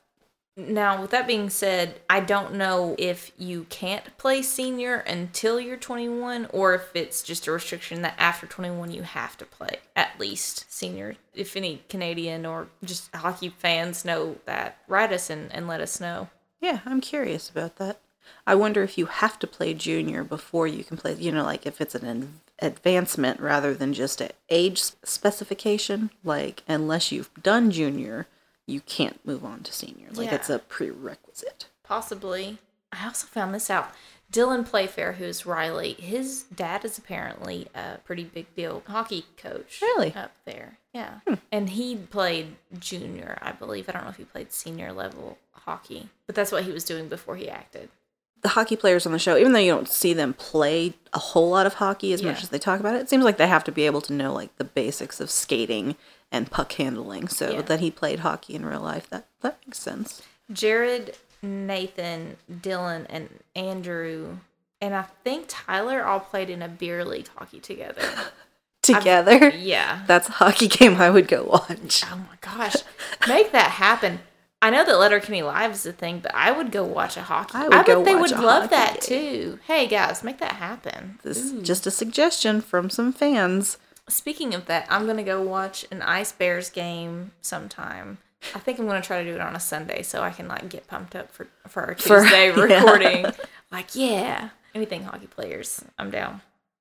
Now, with that being said, I don't know if you can't play senior until you're 21 or if it's just a restriction that after 21 you have to play at least senior. If any Canadian or just hockey fans know that, write us and, and let us know. Yeah, I'm curious about that. I wonder if you have to play junior before you can play, you know, like if it's an an advancement rather than just an age specification. Like, unless you've done junior, you can't move on to senior. Like, Yeah. it's a prerequisite. Possibly. I also found this out. Dylan Playfair, who's Riley, his dad is apparently a pretty big deal hockey coach. Really? Up there. Yeah. And he played junior, I believe. I don't know if he played senior level hockey, but that's what he was doing before he acted. The hockey players on the show, even though you don't see them play a whole lot of hockey as much as they talk about it, it seems like they have to be able to know like the basics of skating and puck handling. So Yeah. that he played hockey in real life, that that makes sense. Jared, Nathan, Dylan, and Andrew, and I think Tyler all played in a beer league hockey together. Together, yeah. that's a hockey game I would go watch. Oh my gosh. Make that happen. I know that Letterkenny Live is a thing, but I would go watch a hockey. I I, would bet go they would love that game. too. Hey guys, make that happen. This is just a suggestion from some fans. Speaking of that, I'm gonna go watch an Ice Bears game sometime. I think I'm gonna try to do it on a Sunday so I can like get pumped up for for our For- Tuesday yeah. recording. Like, yeah, anything hockey players, I'm down.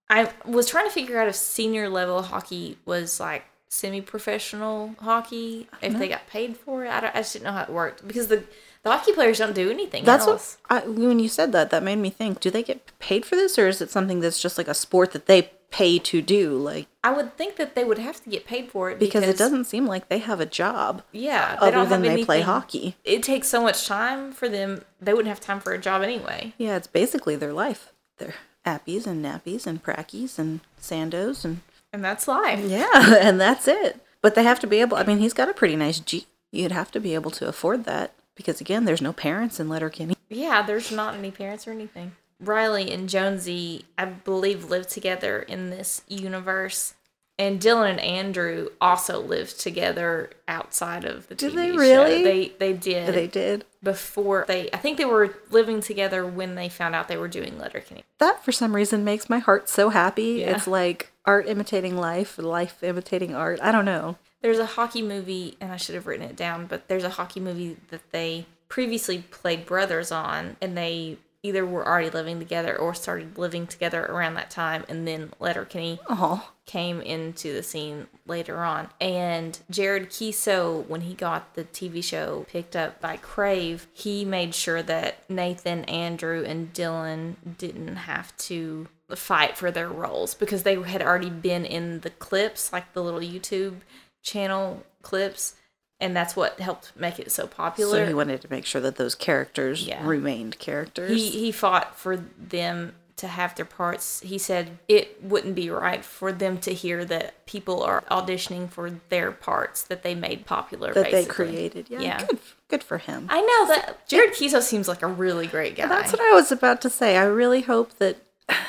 I was trying to figure out if senior level hockey was like semi-professional hockey, if they got paid for it. I, don't, I just didn't know how it worked because the the hockey players don't do anything That's else. what I, when you said that, that made me think: Do they get paid for this, or is it something that's just like a sport that they pay to do? Like I would think that they would have to get paid for it because, it doesn't seem like they have a job Yeah, they other don't than have they play hockey. It takes so much time for them; they wouldn't have time for a job anyway. Yeah, it's basically their life. They're appies and nappies and prackies and sandos and And that's life. yeah, and that's it. But they have to be able. I mean, he's got a pretty nice Jeep. You'd have to be able to afford that because again, there's no parents in Letterkenny. Yeah, there's not any parents or anything. Riley and Jonesy, I believe, live together in this universe. And Dylan and Andrew also lived together outside of the Did TV they show. really? They they did. They did. before they. I think they were living together when they found out they were doing Letterkenny. That for some reason makes my heart so happy. Yeah. It's like art imitating life, life imitating art. I don't know. There's a hockey movie, and I should have written it down, but there's a hockey movie that they previously played brothers on, and they either were already living together or started living together around that time, and then Letterkenny Oh, came into the scene later on. And Jared Keeso, when he got the TV show picked up by Crave, he made sure that Nathan, Andrew, and Dylan didn't have to fight for their roles because they had already been in the clips, like the little YouTube channel clips. And that's what helped make it so popular. so he wanted to make sure that those characters Yeah. remained characters. he he fought for them to have their parts. He said it wouldn't be right for them to hear that people are auditioning for their parts that they made popular that they created. Yeah, Yeah. Good, good for him. I know that Jared Keeso seems like a really great guy. That's what I was about to say. I really hope that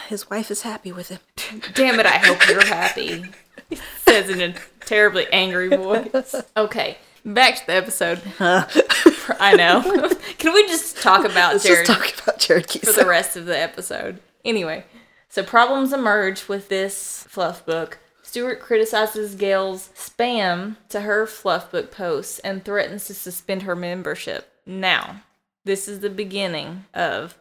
his wife is happy with him. Damn it, I hope you're happy. He says in a terribly angry voice. Okay, back to the episode. Huh. I know. Can we just talk about Let's Jared? just talk about Jared for the rest of the episode. Anyway, so problems emerge with this fluff book. Stewart criticizes Gail's spam to her fluff book posts and threatens to suspend her membership. Now, this is the beginning of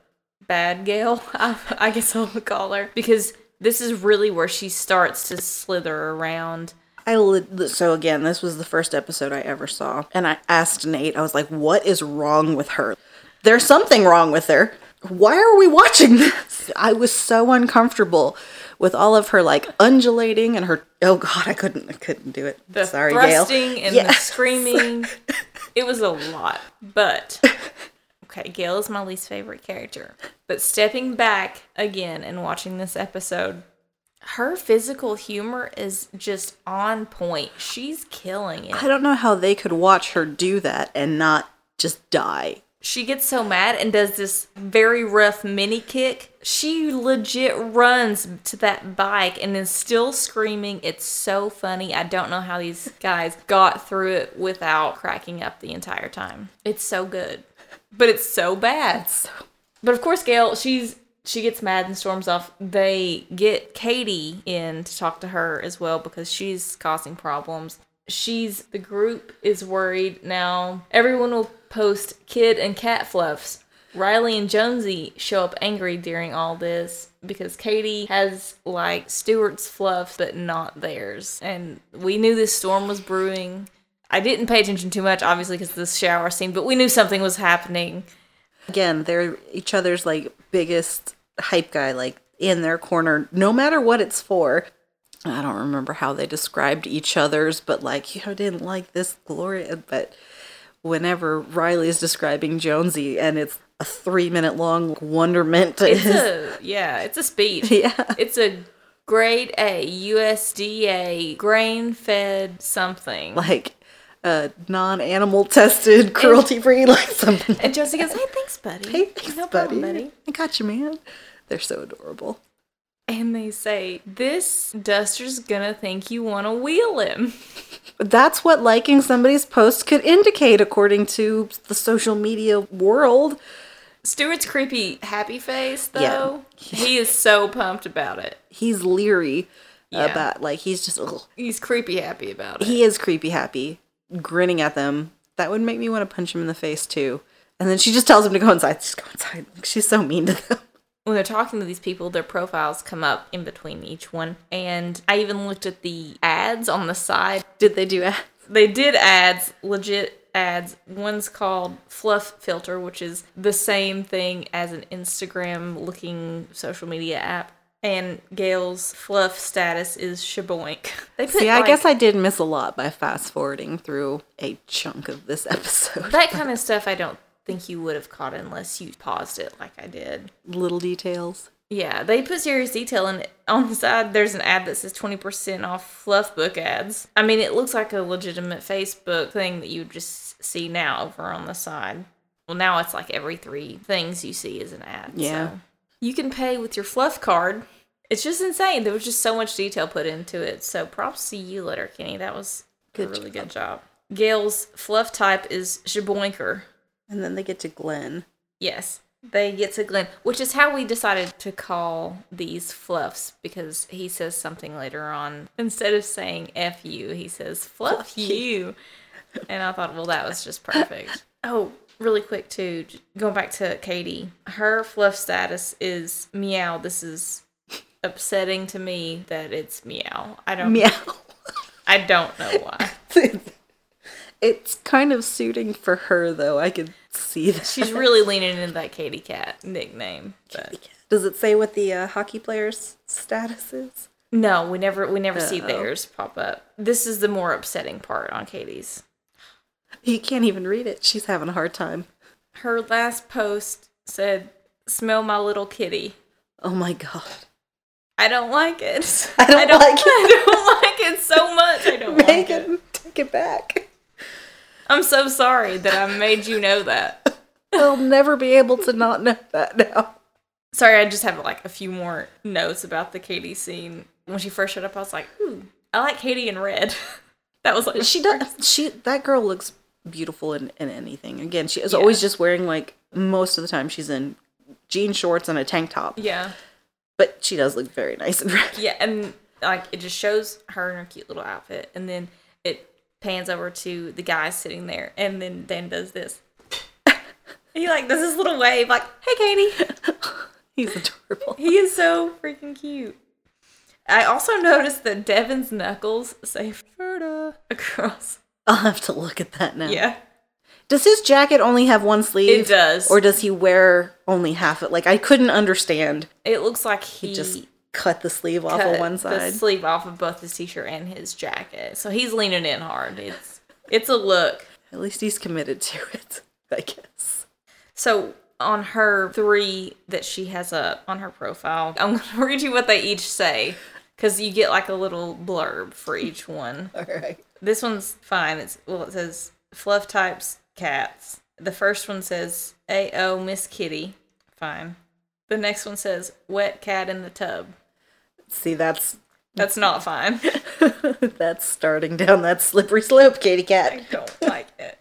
bad Gail, I, I guess I'll call her, because this is really where she starts to slither around. I li- so again, this was the first episode I ever saw, and I asked Nate. I was like, "What is wrong with her? There's something wrong with her. Why are we watching this?" I was so uncomfortable with all of her like undulating and her. Oh God, I couldn't. I couldn't do it. The Sorry, Gail. thrusting and the screaming. It was a lot. But okay, Gail is my least favorite character. But stepping back again and watching this episode, her physical humor is just on point. She's killing it. I don't know how they could watch her do that and not just die. She gets so mad and does this very rough mini kick. She legit runs to that bike and is still screaming. It's so funny. I don't know how these guys got through it without cracking up the entire time. It's so good. But it's so bad. But of course, Gail, she's she gets mad and storms off. They get Katy in to talk to her as well because she's causing problems. She's the group is worried now. Everyone will post kid and cat fluffs. Riley and Jonesy show up angry during all this because Katy has like Stewart's fluff but not theirs. And we knew this storm was brewing. I didn't pay attention too much, obviously, because the shower scene, but we knew something was happening. Again, they're each other's like biggest hype guy, like in their corner, no matter what it's for. I don't remember how they described each other's, but like, you know, didn't like this Gloria. But whenever Riley is describing Jonesy and it's a three minute long wonderment It's a yeah, it's a speech. Yeah. It's a grade A USDA grain fed something. like uh, non animal tested, cruelty free, like something. and Jonesy goes, "Hey, thanks, buddy. Hey, thanks, no buddy. problem, buddy." I got you, man. They're so adorable. And they say, "This duster's gonna think you want to wheel him." That's what liking somebody's post could indicate, according to the social media world. Stewart's creepy happy face, though, Yeah. He is so pumped about it. He's leery Yeah. about, like, he's just, ugh. He's creepy happy about it. he is creepy happy, grinning at them. That would make me want to punch him in the face, too. And then she just tells him to go inside. Just go inside. She's so mean to them. When they're talking to these people, their profiles come up in between each one. And I even looked at the ads on the side. Did they do ads? They did ads, legit ads. One's called Fluff Filter, which is the same thing as an Instagram looking social media app. And Gail's fluff status is shaboink. They put See, I like, guess I did miss a lot by fast forwarding through a chunk of this episode. that kind of stuff I don't think you would have caught unless you paused it like I did. Little details. Yeah, they put serious detail in it. on the side. There's an ad that says 20% off fluff book ads. I mean, it looks like a legitimate Facebook thing that you just see now over on the side. Well, now it's like every three things you see is an ad. Yeah. So. You can pay with your fluff card. It's just insane. There was just so much detail put into it. So props to you, Letterkenny. That was Good a really good job. Gail's fluff type is Shaboinker. And then they get to Glenn. Yes, they get to Glenn, which is how we decided to call these fluffs because he says something later on. Instead of saying F you, he says fluff you. And I thought, well, that was just perfect. Oh, really quick too, going back to Katy, her fluff status is meow. This is upsetting to me that it's meow. I don't Meow. I don't know why. it's kind of suiting for her, though. I could see that. She's really leaning into that Katy Cat nickname. But Does it say what the uh, hockey player's status is? no, we never we never see Uh-oh. theirs pop up. This is the more upsetting part on Katy's. You can't even read it. She's having a hard time. Her last post said, "Smell my little kitty." Oh my god. I don't like it. I don't like it. I don't like it so much. I don't like it. Take it back. I'm so sorry that I made you know that. I'll never be able to not know that now. Sorry, I just have like a few more notes about the Katy scene. When she first showed up, I was like, "Ooh, I like Katy in red." that was like She does. She that girl looks beautiful in, in anything. Again, she is always just wearing like most of the time she's in jean shorts and a tank top. Yeah, But she does look very nice and red. yeah, and like it just shows her in her cute little outfit, and then pans over to the guy sitting there, and then Dan does this. he like does this little wave, like, "Hey, Katy." He's adorable. He is so freaking cute. I also noticed that Devon's knuckles say Ferda across. I'll have to look at that now. Yeah. Does his jacket only have one sleeve? It does. Or does he wear only half of it? Like I couldn't understand. It looks like he, He just cut the sleeve off cut of one side. the sleeve off of both his t-shirt and his jacket. So he's leaning in hard. It's it's a look. At least he's committed to it, I guess. So on her three that she has up on her profile, I'm gonna read you what they each say. Because you get like a little blurb for each one. All right. This one's fine. It's well, it says fluff types cats. The first one says "A.O. Miss Kitty." Fine. The next one says "Wet cat in the tub." See, that's That's not fine. that's starting down that slippery slope, Katy Cat. I don't like it.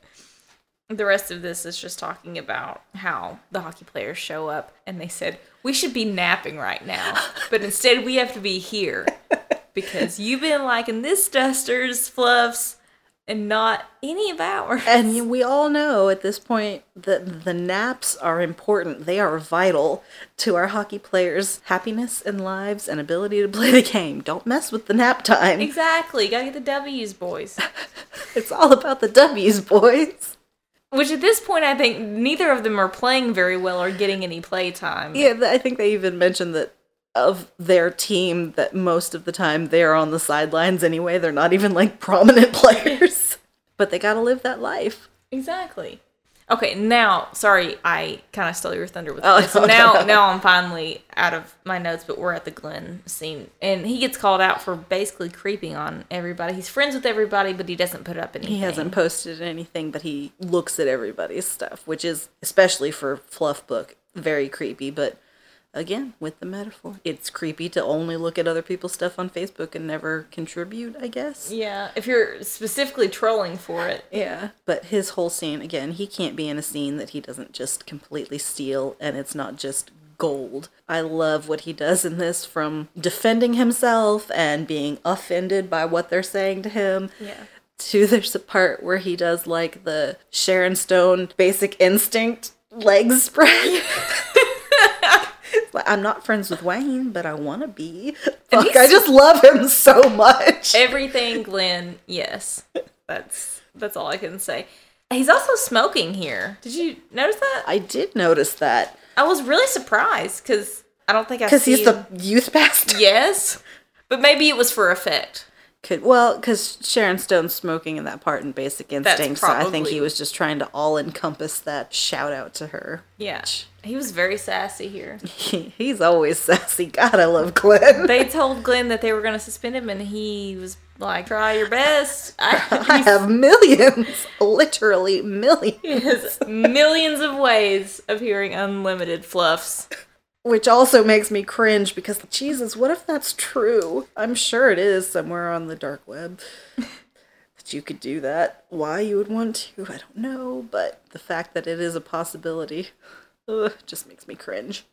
The rest of this is just talking about how the hockey players show up and they said, We should be napping right now, but instead we have to be here because you've been liking this duster's fluffs and not any of ours. And we all know at this point that the naps are important. They are vital to our hockey players' happiness and lives and ability to play the game. Don't mess with the nap time. Exactly. Gotta get the W's, boys. It's all about the W's, boys. Which at this point, I think neither of them are playing very well or getting any play time. Yeah, I think they even mentioned that of their team that most of the time they're on the sidelines anyway. They're not even like prominent players. but they got to live that life. Exactly. Okay, now sorry, I kind of stole your thunder with Oh, this. no, oh, now, no. now I'm finally out of my notes, but we're at the Glenn scene, and he gets called out for basically creeping on everybody. He's friends with everybody, but he doesn't put up anything. He hasn't posted anything, but he looks at everybody's stuff, which is especially for Fluff Book very creepy. But again, with the metaphor, it's creepy to only look at other people's stuff on Facebook and never contribute. I guess. Yeah, if you're specifically trolling for it, Yeah. But his whole scene, again, he can't be in a scene that he doesn't just completely steal and it's not just gold. I love what he does in this from defending himself and being offended by what they're saying to him. Yeah. To there's a part where he does like the Sharon Stone basic instinct leg spread. I'm not friends with Wayne, but I want to be. Fuck, I just love him so much. everything Glenn, yes, that's that's all I can say. He's also smoking here. Did you notice that? I did notice that. I was really surprised because I don't think I Because he's the youth pastor. yes, but maybe it was for effect. Could well, because Sharon Stone's smoking in that part in Basic Instinct, so I think he was just trying to all encompass that shout out to her. Yeah, he was very sassy here. He, he's always sassy. God, I love Glenn. They told Glenn that they were going to suspend him, and he was like, "Try your best." I, I have millions, literally millions. millions of ways of hearing unlimited fluffs. Which also makes me cringe because Jesus, what if that's true? I'm sure it is somewhere on the dark web that you could do that. Why you would want to, I don't know, but the fact that it is a possibility ugh, just makes me cringe.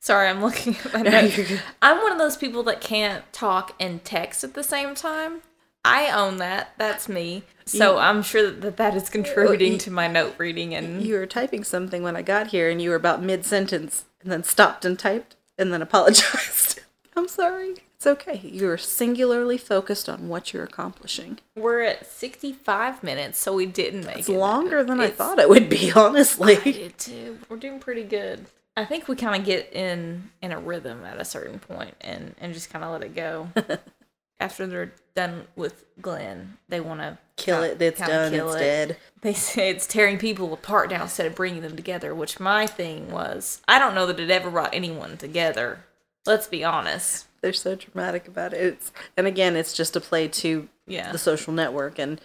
Sorry, I'm looking at my No, notes. I'm one of those people that can't talk and text at the same time. I own that. That's me. So I'm sure that that is contributing to my note reading and You were typing something when I got here, and you were about mid sentence, and then stopped and typed, and then apologized. I'm sorry. It's okay. You are singularly focused on what you're accomplishing. we're at 65 minutes, so we didn't make It's it. longer than I thought it would be, honestly. I did too. We're doing pretty good. I think we kind of get in in a rhythm at a certain point and and just kind of let it go. After they're done with Glenn, they want to Kill it. It's done. It's dead. They say it's tearing people apart now instead of bringing them together. Which my thing was, I don't know that it ever brought anyone together. Let's be honest. They're so dramatic about it. It's, and again, it's just a play to Yeah. the social network, and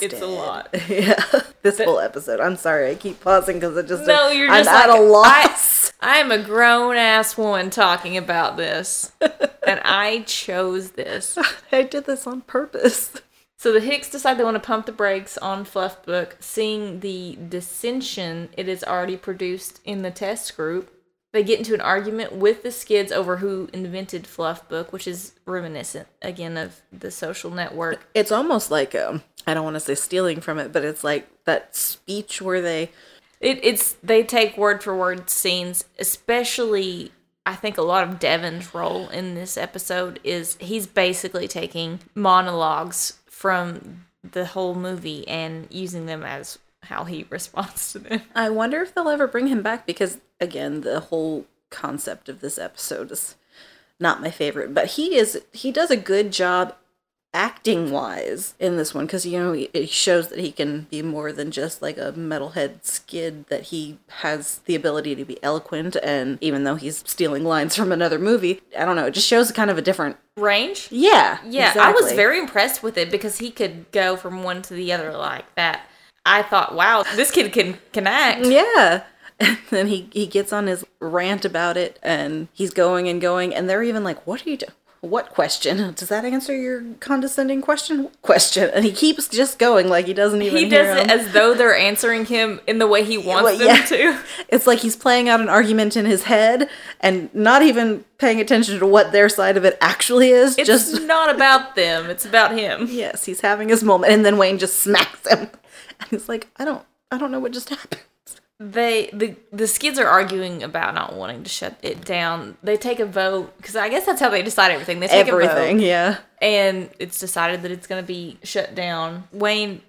It's a lot. yeah, this whole episode. I'm sorry, I keep pausing because it just No, you're I'm just at like, a loss. I am a grown ass woman talking about this, and I chose this. I, did this on purpose. So the Hicks decide they want to pump the brakes on Fluffbook, seeing the dissension it has already produced in the test group. They get into an argument with the Skids over who invented Fluffbook, which is reminiscent again of the social network. It's almost like um, I don't want to say stealing from it, but it's like that speech where they It, it's they take word for word scenes, especially I think a lot of Devon's role in this episode is he's basically taking monologues from the whole movie and using them as how he responds to them. I wonder if they'll ever bring him back because, again, the whole concept of this episode is not my favorite. But he is he does a good job acting wise in this one because you know it shows that he can be more than just like a metalhead skid. That he has the ability to be eloquent, and even though he's stealing lines from another movie, I don't know. It just shows kind of a different. Range? Yeah, Yeah, I was very impressed with it because he could go from one to the other like that. I thought, wow, this kid can can act. Yeah. And then he, he gets on his rant about it and he's going and going and they're even like, What are you doing? What question? Does that answer your condescending question? Question. And he keeps just going like he doesn't even He hear does it as though they're answering him in the way he wants Well, them yeah. to. It's like he's playing out an argument in his head and not even paying attention to what their side of it actually is. It's just not about them. It's about him. yes, he's having his moment and then Wayne just smacks him. And he's like, I don't I don't know what just happened. They the the skids are arguing about not wanting to shut it down. They take a vote because I guess that's how they decide everything. They take Everything, a vote, yeah. and it's decided that it's going to be shut down. Wayne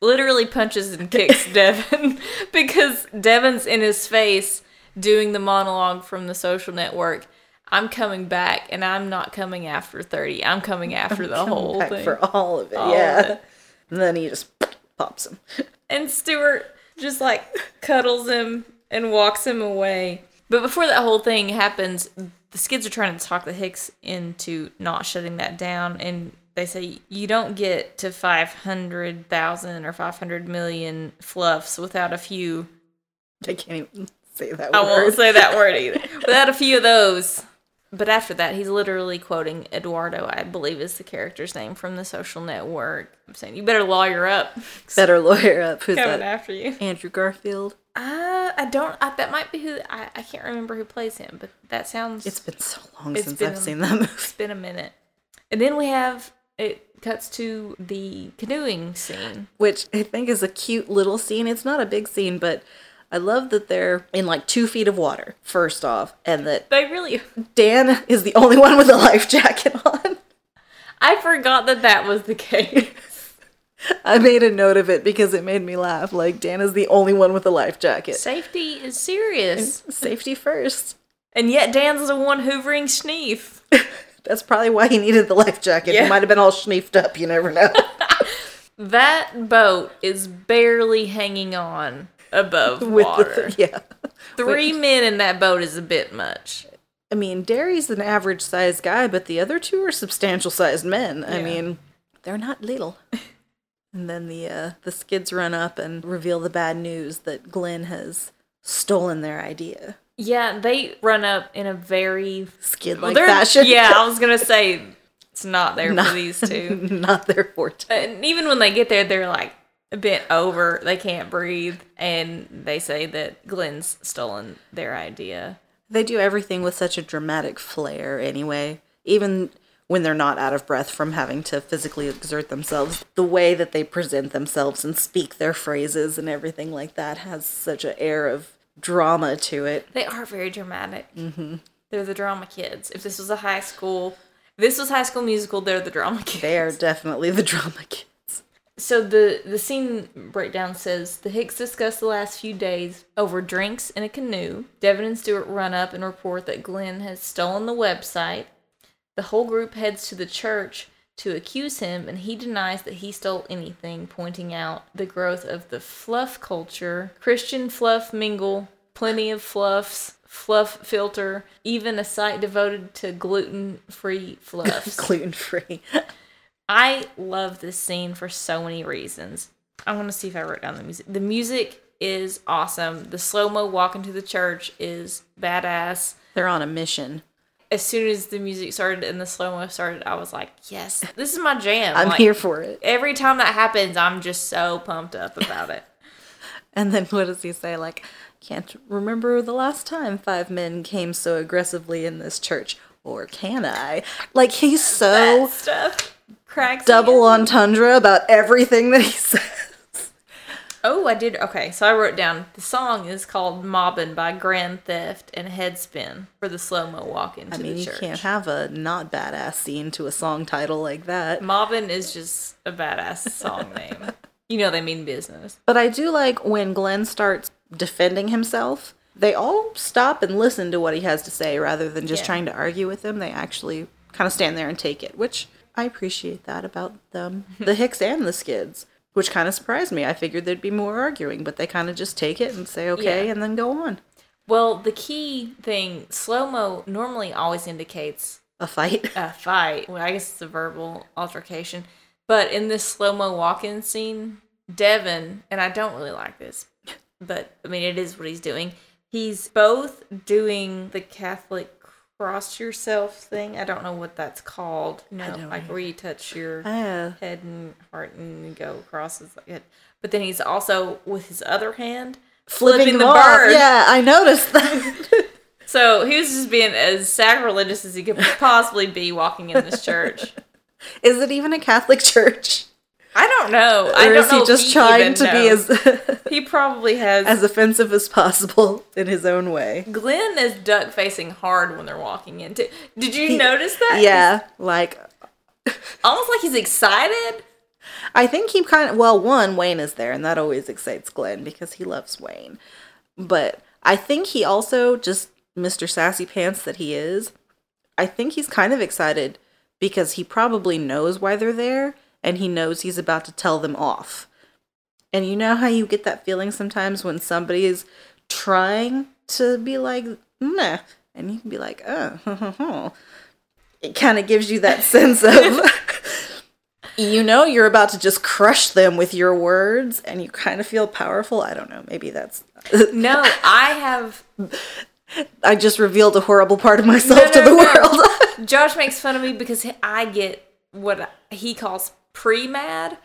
literally punches and kicks Devon because Devon's in his face doing the monologue from the social network. I'm coming back, and I'm not coming after thirty. I'm coming after the whole Back thing. for all of it, All of yeah. it. And then he just pops him. And Stewart just like cuddles him and walks him away. But before that whole thing happens, the skids are trying to talk the Hicks into not shutting that down. And they say, you don't get to 500,000 or 500 million fluffs without a few. I can't even say that I word. won't say that word either. Without a few of those. But after that, he's literally quoting Eduardo, I believe is the character's name from the social network. I'm saying, you better lawyer up. Better lawyer up. Who's Coming that? after you. Andrew Garfield. Uh, I don't. I, that might be who. I, I can't remember who plays him, but that sounds. It's been so long since been I've a- seen that movie. it's been a minute. And then we have it cuts to the canoeing scene. Which I think is a cute little scene. It's not a big scene, but I love that they're in like two feet of water, first off, and that They really. Dan is the only one with a life jacket on. I forgot that that was the case. I made a note of it because it made me laugh. Like, Dan is the only one with a life jacket. Safety is serious, Safety first. and yet Dan's the one hoovering Schneef. That's probably why he needed the life jacket. Yeah. He might have been all schneefed up. You never know. That boat is barely hanging on above with water. the yeah. Three men in that boat is a bit much. I mean, Derry's an average sized guy, but the other two are substantial sized men. I mean, they're not little. and then the uh, the skids run up and reveal the bad news that Glenn has stolen their idea. Yeah, they run up in a very skid like they're- fashion. Yeah, I was gonna say it's not there Not- for these two. not their forte. and even when they get there, they're like bit over. They can't breathe, and they say that Glenn's stolen their idea. They do everything with such a dramatic flair anyway. Even when they're not out of breath from having to physically exert themselves. The way that they present themselves and speak their phrases and everything like that has such an air of drama to it. They are very dramatic. Mm-hmm. They're the drama kids. If this was a high school, this was High School Musical. They're the drama kids. They are definitely the drama kids. So the the scene breakdown says the Hicks discuss the last few days over drinks in a canoe. Devon and Stewart run up and report that Glenn has stolen the website. The whole group heads to the church to accuse him, and he denies that he stole anything, pointing out the growth of the fluff culture, Christian fluff mingle, plenty of fluffs, fluff filter, even a site devoted to gluten free fluffs. Gluten free. I love this scene for so many reasons. I want to see if I wrote down the music. The music is awesome. The slow mo walk into the church is badass. They're on a mission. As soon as the music started and the slow mo started, I was like, yes, this is my jam. I'm Like, here for it. Every time that happens, I'm just so pumped up about it. And then what does he say? Like, can't remember the last time five men came so aggressively in this church. Or can I? Like, he's so that stuff cracks. double up. entendre about everything that he says. Oh, I did. Okay, so I wrote down the song is called "Mobbin" by Grand Theft and Headspin for the slow mo walk into I mean, the you church. can't have a not badass scene to a song title like that. Mobbin is just a badass song name. You know they mean business. But I do like when Glenn starts defending himself, they all stop and listen to what he has to say rather than just Yeah. trying to argue with him. They actually kind of stand there and take it, which I appreciate that about them. the Hicks and the Skids, which kind of surprised me. I figured there'd be more arguing, but they kind of just take it and say okay Yeah. and then go on. Well, the key thing, slow mo normally always indicates A fight. a fight. Well, I guess it's a verbal altercation. But in this slow mo walk in scene, Devon, and I don't really like this, but I mean, it is what he's doing. He's both doing the Catholic cross yourself thing. I don't know what that's called. Know, like where you touch your Ah, head and heart and go crosses like it. But then he's also with his other hand flipping, the them off. bird. Yeah, I noticed that. So he was just being as sacrilegious as he could possibly be walking in this church. is it even a Catholic church? I don't know. I Or don't is know he just trying even to be as He probably has. as offensive as possible in his own way? Glenn is duck facing hard when they're walking into. Did you notice that? Yeah, like Almost like he's excited. I think he kind of well, one Wayne is there, and that always excites Glenn because he loves Wayne. But I think he also just Mr. Sassy Pants that he is. I think he's kind of excited because he probably knows why they're there, and he knows he's about to tell them off. And you know how you get that feeling sometimes when somebody is trying to be like, nah, and you can be like, oh, it kind of gives you that sense of you know you're about to just crush them with your words and you kind of feel powerful i don't know maybe that's No, I have. i just revealed a horrible part of myself No, to the no. world Josh makes fun of me because I get what he calls pre mad,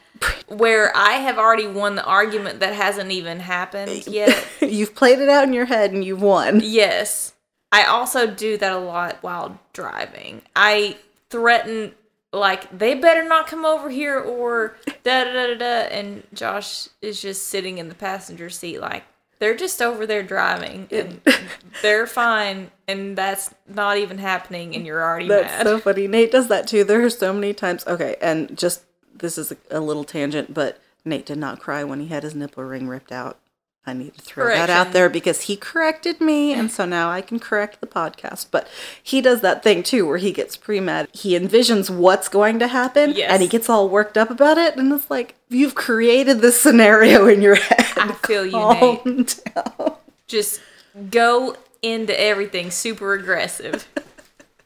where I have already won the argument that hasn't even happened yet. you've played it out in your head and you've won Yes. I also do that a lot while driving. I threaten like they better not come over here or da da da da da and Josh is just sitting in the passenger seat like they're just over there driving and they're fine and that's not even happening and you're already mad. that's mad. so funny nate does that too there are so many times okay and just this is a, a little tangent but nate did not cry when he had his nipple ring ripped out i need to throw that out there because he corrected me and so now i can correct the podcast but he does that thing too where he gets pre-mad he envisions what's going to happen Yes. and he gets all worked up about it and it's like you've created this scenario in your head I feel you, Calm down. just go into everything super aggressive.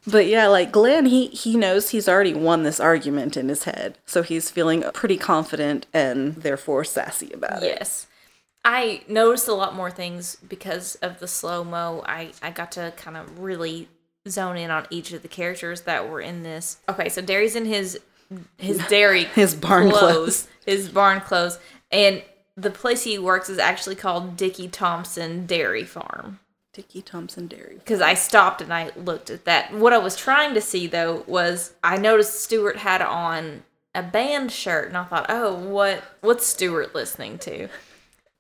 But yeah, like Glenn, he he knows he's already won this argument in his head, so he's feeling pretty confident and therefore sassy about it. Yes. I noticed a lot more things because of the slow mo. I, I got to kind of really zone in on each of the characters that were in this. Okay, so Derry's in his his dairy His barn clothes. His barn clothes. And the place he works is actually called Dickie Thompson Dairy Farm. Dickie Thompson Dairy. because I stopped and I looked at that. What I was trying to see though was I noticed Stewart had on a band shirt, and I thought, oh, what what's Stewart listening to?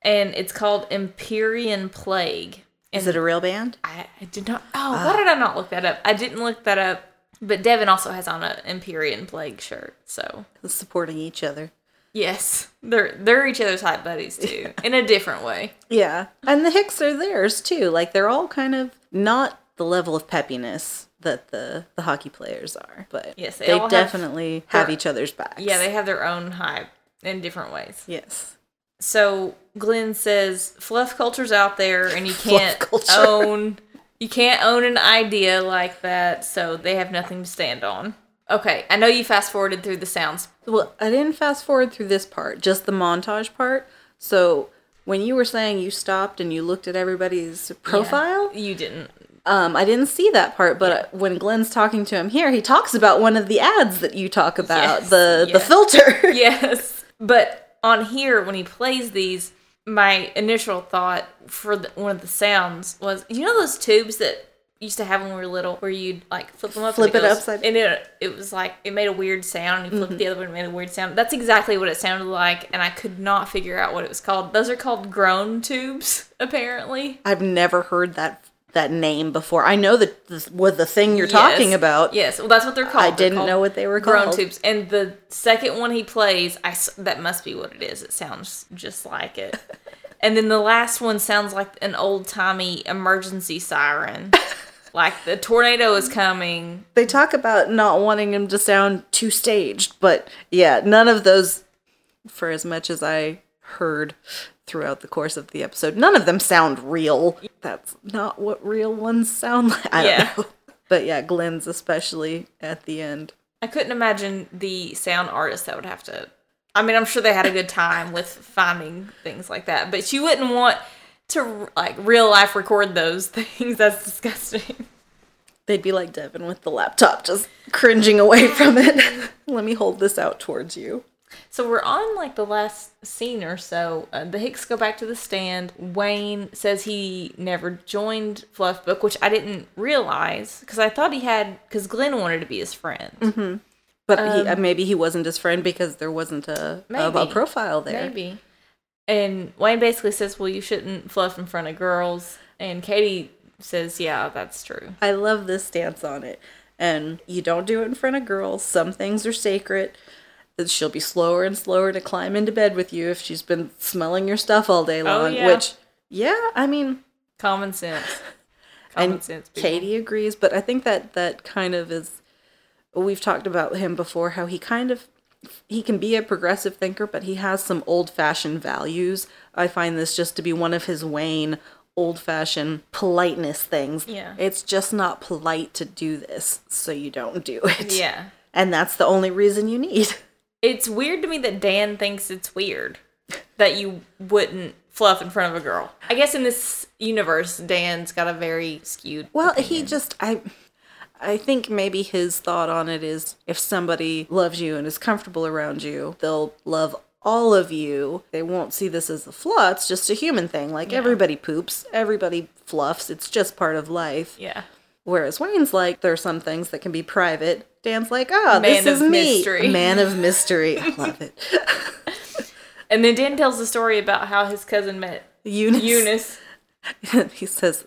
And it's called Empyrean Plague. Is it a real band? I, I did not. Oh, ah. why did I not look that up? I didn't look that up. But Devon also has on a Empyrean Plague shirt, so Supporting each other. Yes, they're they're each other's hype buddies too, in a different way. Yeah. And the Hicks are theirs too. Like they're all kind of not the level of peppiness that the the hockey players are, but Yes, they they, have definitely have, their- each other's backs. Yeah, they have their own hype in different ways. Yes. So Glen says fluff culture's out there and you can't own you can't own an idea like that, so they have nothing to stand on. Okay, I know you fast forwarded through the sounds. Well, I didn't fast forward through this part, just the montage part. So when you were saying you stopped and you looked at everybody's profile, You didn't. um, I didn't see that part. But when Glen's talking to him here, he talks about one of the ads that you talk about, Yes, the yeah. the filter. Yes. But on here when he plays these, my initial thought for the, one of the sounds was you know those tubes that used to have when we were little where you'd like flip them up Flip and it goes- upside- and it, it was like it made a weird sound and you flipped mm-hmm. the other one and made a weird sound. That's exactly what it sounded like and i could not figure out what it was called. Those are called groan tubes apparently. I've never heard that that name before. I know that this, what the thing you're talking about. yes. Well that's what they're called. I didn't called know what they were called. groan tubes. And the second one he plays i that must be what it is. It sounds just like it. And then the last one sounds like an old-timey emergency siren like the tornado is coming They talk about not wanting him to sound too staged, but yeah, none of those, for as much as I heard throughout the course of the episode, none of them sound real. That's not what real ones sound like. I Yeah. don't know. But yeah, Glen's especially at the end. i couldn't imagine the sound artist that would have to i mean i'm sure they had a good time with finding things like that but you wouldn't want to like real life record those things that's disgusting They'd be like Devon with the laptop, just cringing away from it. Let me hold this out towards you. So we're on like the last scene or so. Uh, the Hicks go back to the stand. Wayne says he never joined Fluff Book, which I didn't realize because I thought he had because Glen wanted to be his friend. But he, uh, maybe he wasn't his friend because there wasn't a, a, a profile there. Maybe. And Wayne basically says, "Well, you shouldn't fluff in front of girls." And Katy says, "Yeah, that's true." I love this stance on it. And you don't do it in front of girls. Some things are sacred. She'll be slower and slower to climb into bed with you if she's been smelling your stuff all day oh, long. Oh, yeah. Which, yeah, I mean, Common sense. Common and sense. Katy agrees, but I think that that kind of is. We've talked about him before, how he kind of he can be a progressive thinker, but he has some old fashioned values. I find this just to be one of his Wayne old fashioned politeness things. Yeah. It's just not polite to do this, so you don't do it. Yeah. And that's the only reason you need. It's weird to me that Dan thinks it's weird that you wouldn't fluff in front of a girl. I guess in this universe, Dan's got a very skewed. Well, he just I I think maybe his thought on it is if somebody loves you and is comfortable around you, they'll love all of you. They won't see this as a flaw. It's just a human thing. Like everybody poops, everybody fluffs. It's just part of life. Yeah. Whereas Wayne's like, there are some things that can be private. Dan's like, oh, this is me. mystery. Man of mystery. I love it. And then Dan tells the story about how his cousin met Eunice. Eunice. he says,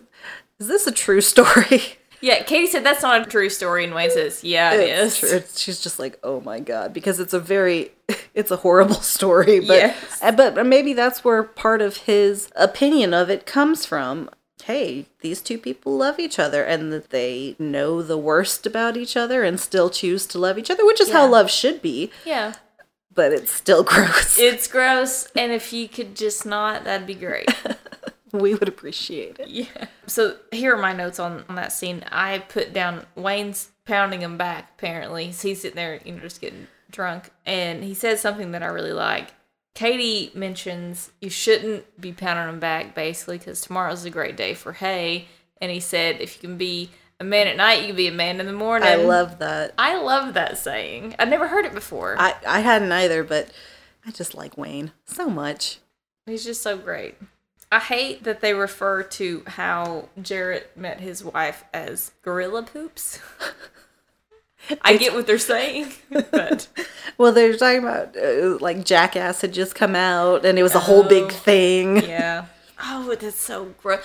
is this a true story? Yeah, Katy said that's not a true story, and Wayne says, "Yeah, it It's is." true. She's just like, oh my god, because it's a very, it's a horrible story. But Yes. uh, but maybe that's where part of his opinion of it comes from. Hey, these two people love each other, and that they know the worst about each other, and still choose to love each other, which is how love should be. Yeah, But it's still gross. it's gross, and if you could just not, that'd be great. we would appreciate it. Yeah. So here are my notes on, on that scene. I put down Wayne's pounding him back, apparently. So he's sitting there, you know, just getting drunk. And he says something that I really like. Katy mentions you shouldn't be pounding him back, basically, because tomorrow's a great day for hay. And he said, if you can be a man at night, you can be a man in the morning. I love that. I love that saying. I'd never heard it before. I I hadn't either, but I just like Wayne so much. He's just so great. I hate that they refer to how Jarrett met his wife as gorilla poops. I get what they're saying, but Well, they're talking about uh, like Jackass had just come out, and it was a whole Oh. big thing. yeah. Oh, that's so gross.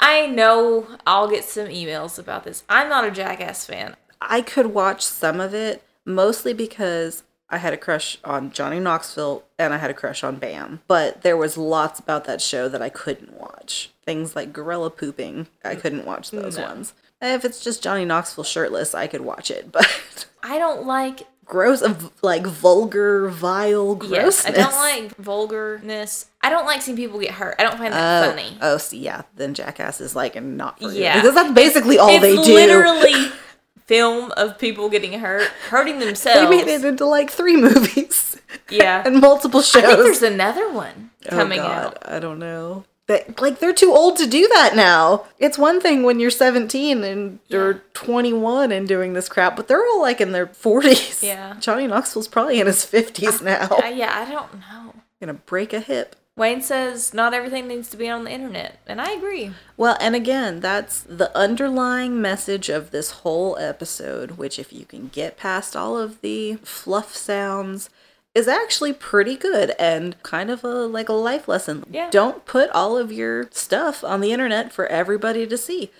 I know I'll get some emails about this. I'm not a Jackass fan. I could watch some of it mostly because I had a crush on Johnny Knoxville and I had a crush on Bam. But there was lots about that show that I couldn't watch. Things like gorilla pooping, I couldn't watch those No. ones. If it's just Johnny Knoxville shirtless, I could watch it. But I don't like gross, of like vulgar, vile yes, grossness. I don't like vulgarness. I don't like seeing people get hurt. I don't find that Oh, funny. oh, see, yeah, then Jackass is like not for you. Yeah. because that's basically all it's they do. literally film of people getting hurt, hurting themselves. they made it into like three movies yeah. and multiple shows. I think there's another one coming oh God, out. I don't know. That like they're too old to do that now. It's one thing when you're 17 and or 21 and doing this crap, but they're all like in their 40s. Yeah. Johnny Knoxville's probably in his 50s now. Uh, yeah, I don't know. Gonna break a hip. Wayne says not everything needs to be on the internet, and I agree. Well, and again, that's the underlying message of this whole episode, which, if you can get past all of the fluff sounds, is actually pretty good and kind of a like a life lesson. Yeah. Don't put all of your stuff on the internet for everybody to see.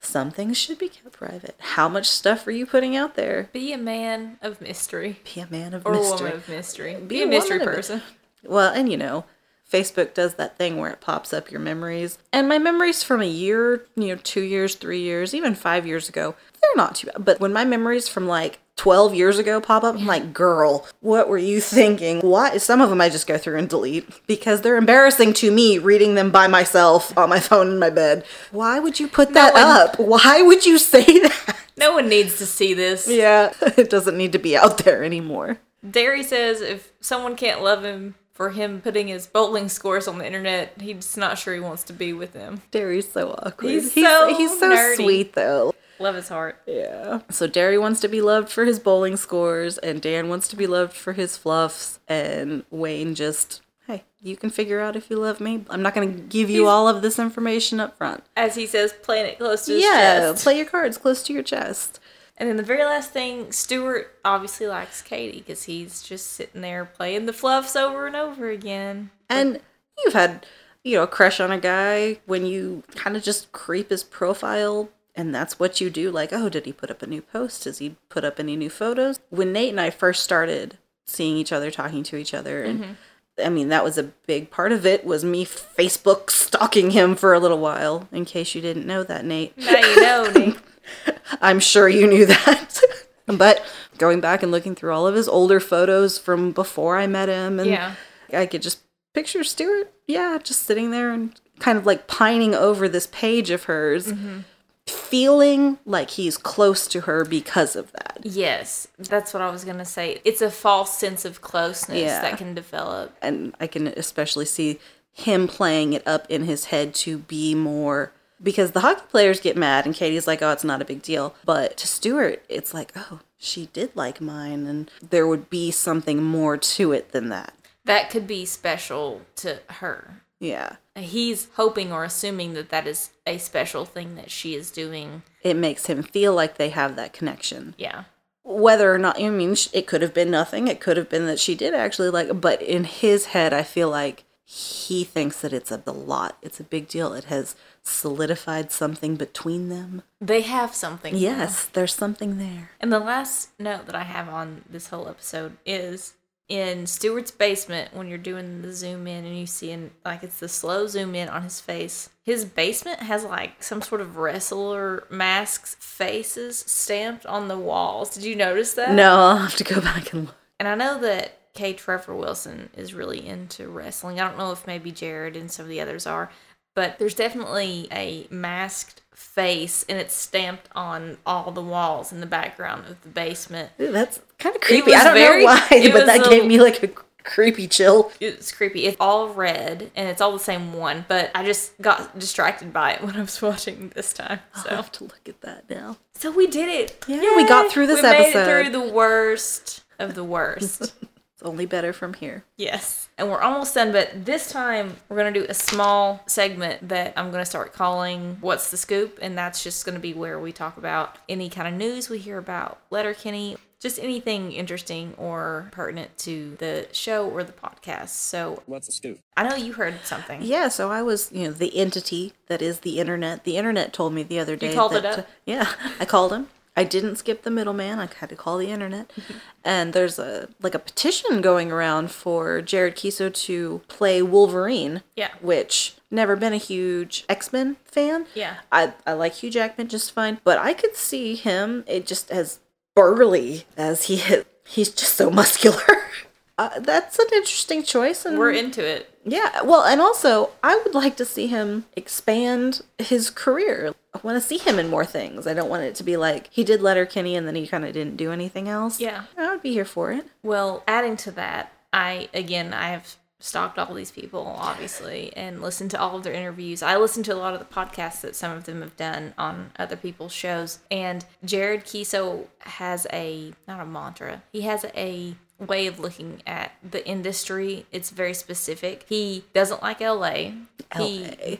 Some things should be kept private. How much stuff are you putting out there? Be a man of mystery. Be a man of Or a mystery. woman of mystery. Be, Be a a mystery person. Well, and you know, Facebook does that thing where it pops up your memories. And my memories from a year, you know, two years, three years, even five years ago, they're not too bad. But when my memories from like 12 years ago pop up, I'm like, girl, what were you thinking? Why? Some of them I just go through and delete because they're embarrassing to me reading them by myself on my phone in my bed. Why would you put that one- up? Why would you say that? No one needs to see this. Yeah, it doesn't need to be out there anymore. Derry says if someone can't love him for him putting his bowling scores on the internet, he's not sure he wants to be with them. Derry's so awkward. He's he's, so he's so nerdy. sweet though. Love his heart. Yeah. So Derry wants to be loved for his bowling scores, and Dan wants to be loved for his fluffs, and Wayne just, hey, you can figure out if you love me. I'm not going to give you He's- all of this information up front. As he says, playing it close to his Yeah, chest. play your cards close to your chest. And then the very last thing, Stewart obviously likes Katy because he's just sitting there playing the fluffs over and over again. And you've had, you know, a crush on a guy when you kind of just creep his profile and that's what you do. Like, oh, did he put up a new post? Does he put up any new photos? When Nate and I first started seeing each other, talking to each other, and mm-hmm. I mean, that was a big part of it was me Facebook stalking him for a little while, in case you didn't know that, Nate. Now you know, Nate. I'm sure you knew that. but going back and looking through all of his older photos from before I met him, and Yeah. I could just picture Stewart, yeah, just sitting there and kind of like pining over this page of hers, mm-hmm. feeling like he's close to her because of that. Yes, that's what I was gonna say. It's a false sense of closeness Yeah. that can develop. And I can especially see him playing it up in his head to be more. Because the hockey players get mad, and Katy's like, oh, it's not a big deal. But to Stewart, it's like, oh, she did like mine, and there would be something more to it than that. That could be special to her. Yeah. He's hoping or assuming that that is a special thing that she is doing. It makes him feel like they have that connection. Yeah. whether or not I mean it could have been nothing. It could have been that she did actually like but in his head I feel like he thinks that it's a, a lot. It's a big deal. It has solidified something between them. They have something. Yes, there's something there. And the last note that I have on this whole episode is in Stewart's basement when you're doing the zoom in and you see in like it's the slow zoom in on his face. His basement has like some sort of wrestler masks faces stamped on the walls. Did you notice that? No, I'll have to go back and look. And I know that K. Trevor Wilson is really into wrestling. I don't know if maybe Jared and some of the others are, but there's definitely a masked face and it's stamped on all the walls in the background of the basement. Ooh, that's kind of creepy. I don't very- know why, but that a- gave me like a creepy chill. It's creepy. It's all red and it's all the same one, but I just got distracted by it when I was watching this time. So I'll have to look at that now. so we did it. Yeah, we got through this episode. we Made episode. it through the worst of the worst. It's only better from here. Yes. And we're almost done, but this time we're going to do a small segment that I'm going to start calling What's the Scoop? And that's just going to be where we talk about any kind of news we hear about Letterkenny, just anything interesting or pertinent to the show or the podcast. So What's the scoop? I know you heard something. Yeah, so I was, you know, the entity that is the internet. The internet told me the other day. You called that, it up? yeah, I called him. I didn't skip the middleman. I had to call the internet. Mm-hmm. and there's a like a petition going around for Jared Keeso to play Wolverine. Yeah. Which never been a huge X-Men fan. Yeah. I I like Hugh Jackman just fine, but I could see him it just as burly as he is. He's just so muscular. Uh, that's an interesting choice, and We're into it. yeah, well, and also I would like to see him expand his career. I want to see him in more things. I don't want it to be like he did Letterkenny and then he kind of didn't do anything else. Yeah. I would be here for it. Well, adding to that, I again I have stalked all these people obviously and listened to all of their interviews. I listened to a lot of the podcasts that some of them have done on other people's shows. And Jared Keeso has a not a mantra. He has a way of looking at the industry. It's very specific. He doesn't like LA. He LA.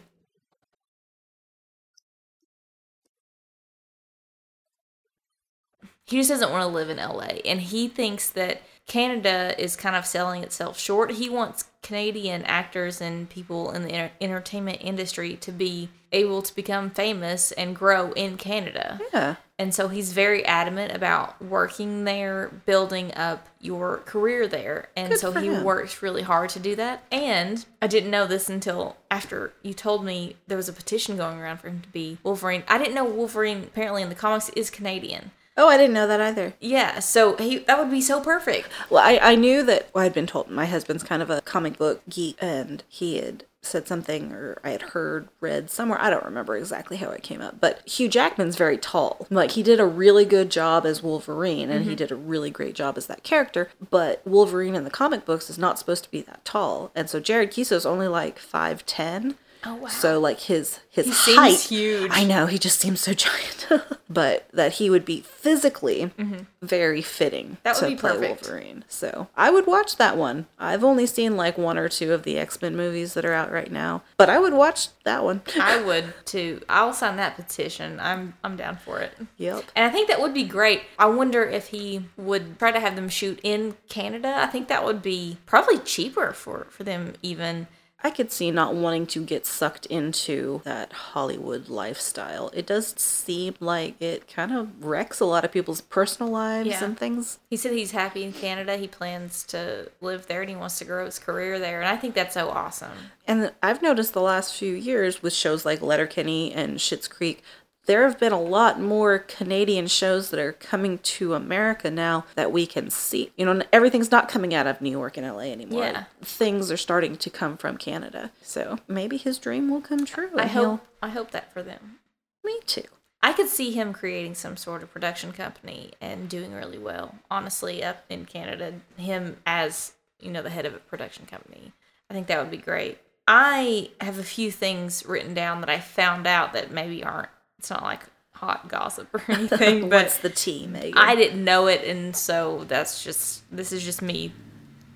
he just doesn't want to live in LA and he thinks that Canada is kind of selling itself short. He wants Canadian actors and people in the enter- entertainment industry to be able to become famous and grow in Canada. Yeah. And so he's very adamant about working there, building up your career there. And Good so he him. works really hard to do that. And I didn't know this until after you told me there was a petition going around for him to be Wolverine. I didn't know Wolverine apparently in the comics is Canadian. Oh, I didn't know that either. Yeah, so he that would be so perfect. Well, I, I knew that well, I'd been told my husband's kind of a comic book geek, and he had said something, or I had heard, read somewhere. I don't remember exactly how it came up, but Hugh Jackman's very tall. Like he did a really good job as Wolverine, and he mm-hmm. did a really great job as that character. But Wolverine in the comic books is not supposed to be that tall, and so Jared Keeso's only like five ten. Oh, wow. So like his his He height, huge. I know he just seems so giant, but that he would be physically very fitting Mm-hmm. That would to be play perfect. Wolverine. So I would watch that one. I've only seen like one or two of the X Men movies that are out right now, but I would watch that one. I would too. I'll sign that petition. I'm I'm down for it. Yep. And I think that would be great. I wonder if he would try to have them shoot in Canada. I think that would be probably cheaper for for them even. I could see not wanting to get sucked into that Hollywood lifestyle. It does seem like it kind of wrecks a lot of people's personal lives Yeah. and things. He said he's happy in Canada. He plans to live there and he wants to grow his career there. And I think that's so awesome. And I've noticed the last few years with shows like Letterkenny and Schitt's Creek, there have been a lot more Canadian shows that are coming to America now that we can see. You know, everything's not coming out of New York and LA anymore. Yeah. Things are starting to come from Canada. So maybe his dream will come true. I hope I hope that for them. Me too. I could see him creating some sort of production company and doing really well. Honestly, up in Canada, him as you know the head of a production company, I think that would be great. I have a few things written down that I found out that maybe aren't. It's not like hot gossip or anything, but What's the tea, Megan? I didn't know it, and so that's just this is just me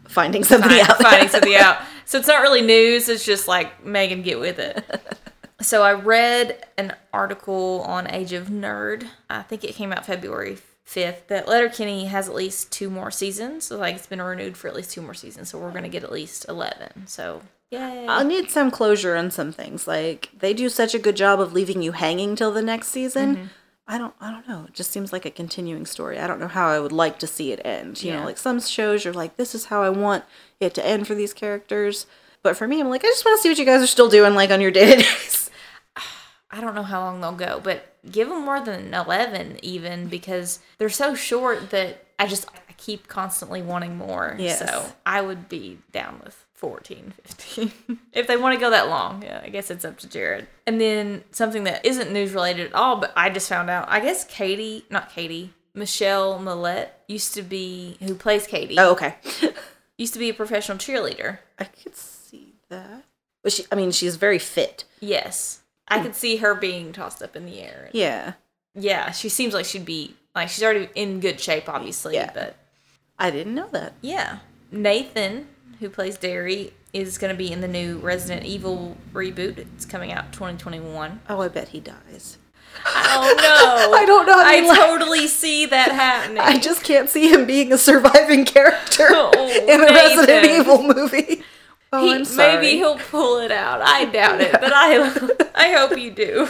Finding somebody find- out. finding something out. So it's not really news. It's just like Megan, get with it. So I read an article on Age of Nerd. I think it came out February fifth. That Letterkenny has at least two more seasons. So like it's been renewed for at least two more seasons. So we're gonna get at least eleven. So yay! I'll need some closure on some things. Like they do such a good job of leaving you hanging till the next season. Mm-hmm. I don't I don't know. It just seems like a continuing story. I don't know how I would like to see it end. You Yeah. know, like some shows you're like, this is how I want it to end for these characters. But for me, I'm like, I just want to see what you guys are still doing like on your day to days. I don't know how long they'll go, but give them more than 11 even because they're so short that I just I keep constantly wanting more. Yes. So I would be down with 14, 15. if they want to go that long, yeah, I guess it's up to Jared. And then something that isn't news related at all, but I just found out, I guess Katy, not Katy, Michelle Mylett used to be, who plays Katy, Oh, okay. used to be a professional cheerleader. I could see that. But she I mean, she's very fit. Yes. I could see her being tossed up in the air. Yeah. Yeah, she seems like she'd be like she's already in good shape, obviously. Yeah. But I didn't know that. yeah, Nathan, who plays Derry, is going to be in the new Resident Evil reboot. It's coming out 2021. Oh, I bet he dies. Oh no! I don't know I like- totally see that happening. I just can't see him being a surviving character Oh, in a Resident Evil movie. Oh, He- I'm sorry. maybe he'll pull it out. I doubt it, but I I hope you do.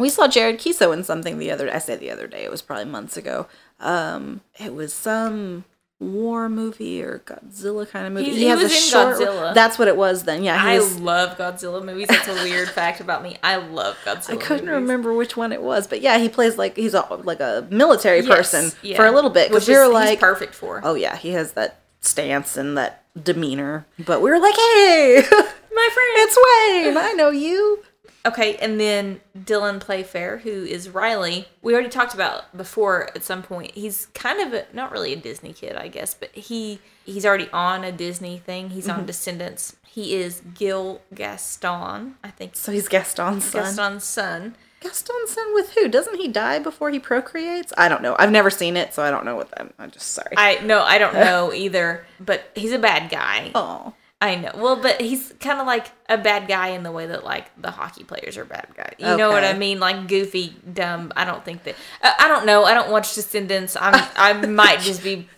We saw Jared Keeso in something the other. I say the other day. It was probably months ago. Um, it was some war movie or Godzilla kind of movie. He- he was in Godzilla. That's what it was then. Yeah, I was- love Godzilla movies. That's a weird fact about me. I love Godzilla. I couldn't movies. remember which one it was, but yeah, he plays like he's a, like a military Yes, person yeah. for a little bit Which because we were he's like, perfect for. oh yeah, he has that stance and that demeanor. But we were like, hey, My friend. it's Wayne. I know you. Okay, and then Dylan Playfair, who is Riley, we already talked about before at some point. He's kind of a, not really a Disney kid, I guess, but he he's already on a Disney thing. He's Mm-hmm. on Descendants. He is Gil Gaston, I think. So he's Gaston's son. Gaston's son. Gaston's son with who? Doesn't he die before he procreates? I don't know. I've never seen it, so I don't know what that. I'm just sorry. I no, I don't know either, but he's a bad guy. oh, I know. Well, but he's kind of like a bad guy in the way that like the hockey players are bad guys. You know what I mean? Like goofy, dumb. I don't think that. I, I don't know. I don't watch Descendants. I'm. I might just be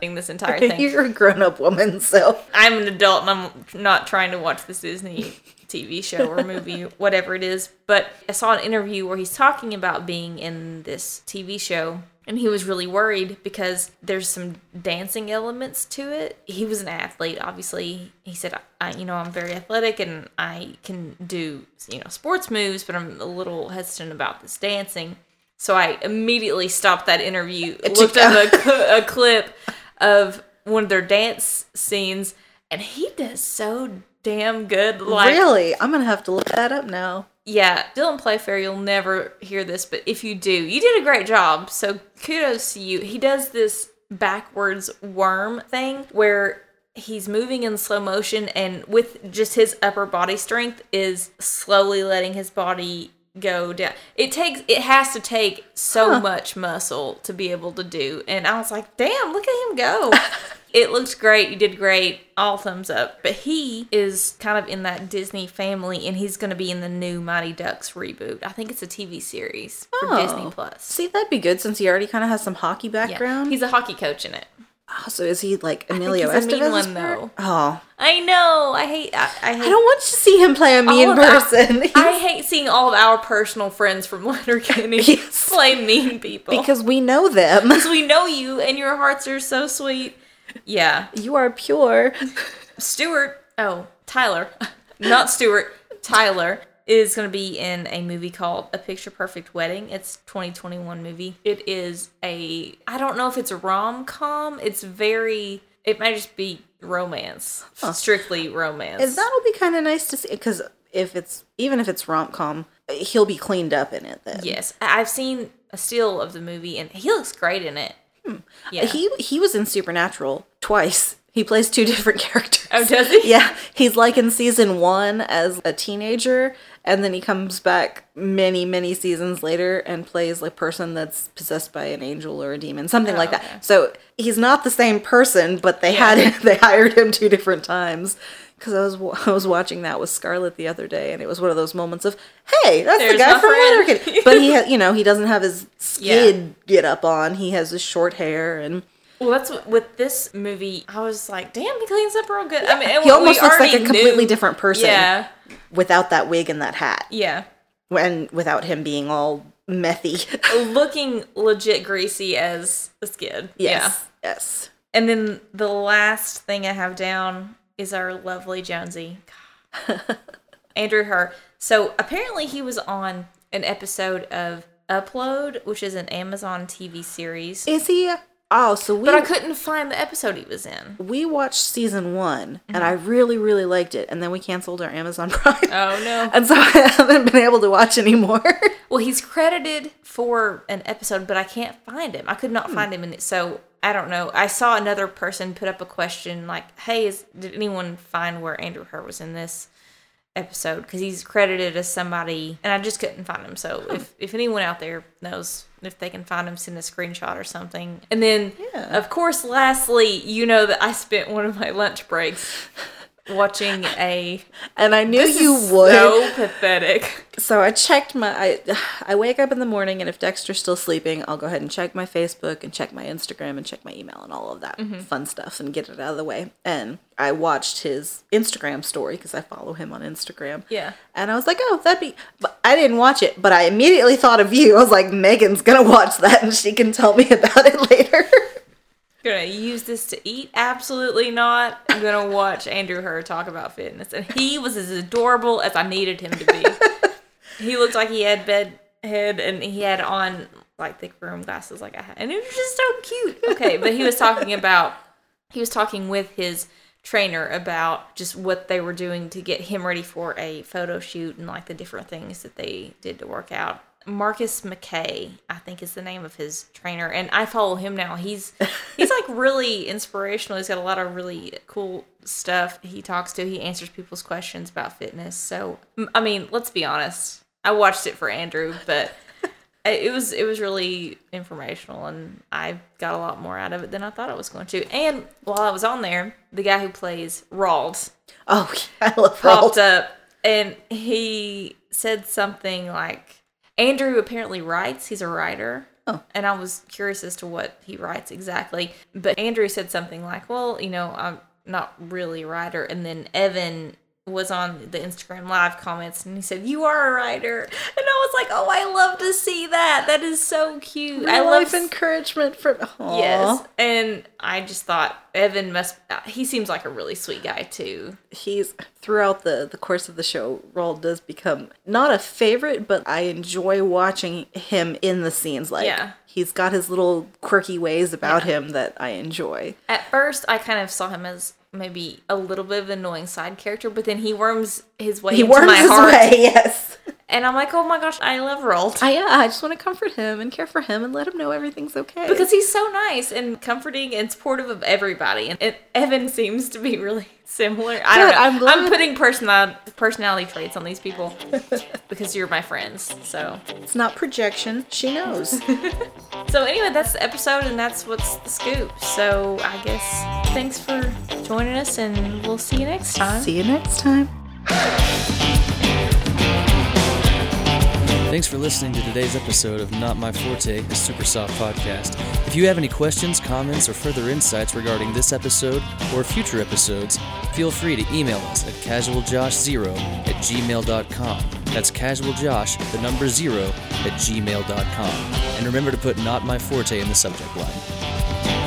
doing this entire thing. you're a grown-up woman, so I'm an adult and I'm not trying to watch this Disney TV show or movie, whatever it is. But I saw an interview where he's talking about being in this TV show. And he was really worried because there's some dancing elements to it. He was an athlete, obviously. He said, I, you know, I'm very athletic and I can do, you know, sports moves, but I'm a little hesitant about this dancing. So I immediately stopped that interview, looked up a, a clip of one of their dance scenes, and he does so damn good. Like, really, I'm gonna have to look that up now. yeah, Dylan Playfair, you'll never hear this, but if you do, you did a great job. So kudos to you. He does this backwards worm thing where he's moving in slow motion and with just his upper body strength is slowly letting his body go down. It takes it has to take so much muscle to be able to do. And I was like, "Damn, look at him go." it looks great. You did great. All thumbs up. But he is kind of in that Disney family and he's going to be in the new Mighty Ducks reboot. I think it's a TV series for Disney Oh. Plus. See, that'd be good since he already kind of has some hockey Yeah. background. He's a hockey coach in it. Oh, so is he like I Emilio a mean one, though. Oh, I know. I hate. I, I hate. I don't want to see him play a mean all of our- person. I hate seeing all of our personal friends from Letterkenny Yes. play mean people because we know them. because we know you and your hearts are so sweet. Yeah, You are pure. Stewart. Oh, Tyler, not Stewart. Tyler is going to be in a movie called A Picture Perfect Wedding. It's 2021 movie. It is a. I don't know if it's a rom com. It's very. It might just be romance, strictly romance. And that'll be kind of nice to see because if it's even if it's rom com, he'll be cleaned up in it. Then Yes, I've seen a still of the movie, and he looks great in it. Hmm. Yeah. he he was in Supernatural twice. He plays two different characters. Oh, does he? Yeah, he's like in season one as a teenager, and then he comes back many, many seasons later and plays like person that's possessed by an angel or a demon, something like Oh, okay. that. So he's not the same person, but they Yeah. had they hired him two different times. Because I was I was watching that with Scarlett the other day, and it was one of those moments of, hey, that's There's the guy from friend." Letterkenny. but he, ha- you know, he doesn't have his Yeah. skid get up on. He has his short hair and. Well, that's what, with this movie. I was like, damn, he cleans up real good. I mean, He almost looks like a completely knew- different person. Yeah, without that wig and that hat. yeah. and without him being all methy. Looking legit greasy as a skid. yes, Yeah. yes. And then the last thing I have down is our lovely Jonesy. Andrew Herr. So apparently he was on an episode of Upload, which is an Amazon TV series. Is he? Oh, so we But I couldn't find the episode he was in. we watched season one, and Mm-hmm. I really, really liked it, and then we canceled our Amazon Prime. Oh no. And so I haven't been able to watch anymore. Well, he's credited for an episode, but I can't find him. I could Hmm. not find him in it. So I don't know. I saw another person put up a question like, "Hey, is, did anyone find where Andrew Herr was in this episode?" Because he's credited as somebody, and I just couldn't find him. So if if anyone out there knows if they can find them, send a screenshot or something. And then, Yeah. of course, lastly, you know that I spent one of my lunch breaks watching a. And I knew you would. So pathetic. So I checked my I I wake up in the morning and if Dexter's still sleeping, I'll go ahead and check my Facebook and check my Instagram and check my email and all of that Mm-hmm. fun stuff and get it out of the way. And I watched his Instagram story because I follow him on Instagram. Yeah. And I was like, "Oh, that'd be." But I didn't watch it, but I immediately thought of you. I was like, "Megan's gonna watch that and she can tell me about it later." Gonna use this to eat? Absolutely not. I'm gonna watch Andrew Herr talk about fitness, and he was as adorable as I needed him to be. he looked like he had bed head, and he had on like thick room glasses, like I had, and it was just so cute. Okay, but he was talking about he was talking with his trainer about just what they were doing to get him ready for a photo shoot and like the different things that they did to work out. Marcus McKay, I think is the name of his trainer, and I follow him now. He's he's like really inspirational. He's got a lot of really cool stuff he talks to. He answers people's questions about fitness. So I mean, let's be honest. I watched it for Andrew, but it was it was really informational, and I got a lot more out of it than I thought I was going to. And while I was on there, the guy who plays Roald oh, yeah, I love popped Roald. up and he said something like Andrew apparently writes, he's a writer. Oh. And I was curious as to what he writes exactly. But Andrew said something like, Well, you know, I'm not really a writer. And then Evan was on the Instagram live comments and he said, You are a writer. And I was like, Oh, I love to see that. That is so cute. I love life encouragement from Aw. Yes. And I just thought Evan must he seems like a really sweet guy too. he's throughout the the course of the show Roald does become not a favorite but i enjoy watching him in the scenes like Yeah. he's got his little quirky ways about him that i enjoy At first, I kind of saw him as maybe a little bit of an annoying side character, but then he worms his way he into my his heart, way yes and I'm like, oh my gosh, I love Roald i yeah i just want to comfort him and care for him and let him know everything's okay because he's so nice and comforting and supportive of everybody, and, and Evan seems to be really similar. I don't Good, know. I'm I'm, putting personality personality traits on these people because you're my friends. So it's not projection she knows so anyway, that's the episode, and that's what's the scoop. So I guess thanks for joining us, and we'll see you next time. see you next time Thanks for listening to today's episode of Not My Forte, a Super Soft podcast. If you have any questions, comments, or further insights regarding this episode or future episodes, feel free to email us at casualjosh0 at gmail.com. That's casualjosh, the number zero, at gmail.com. And remember to put Not My Forte in the subject line.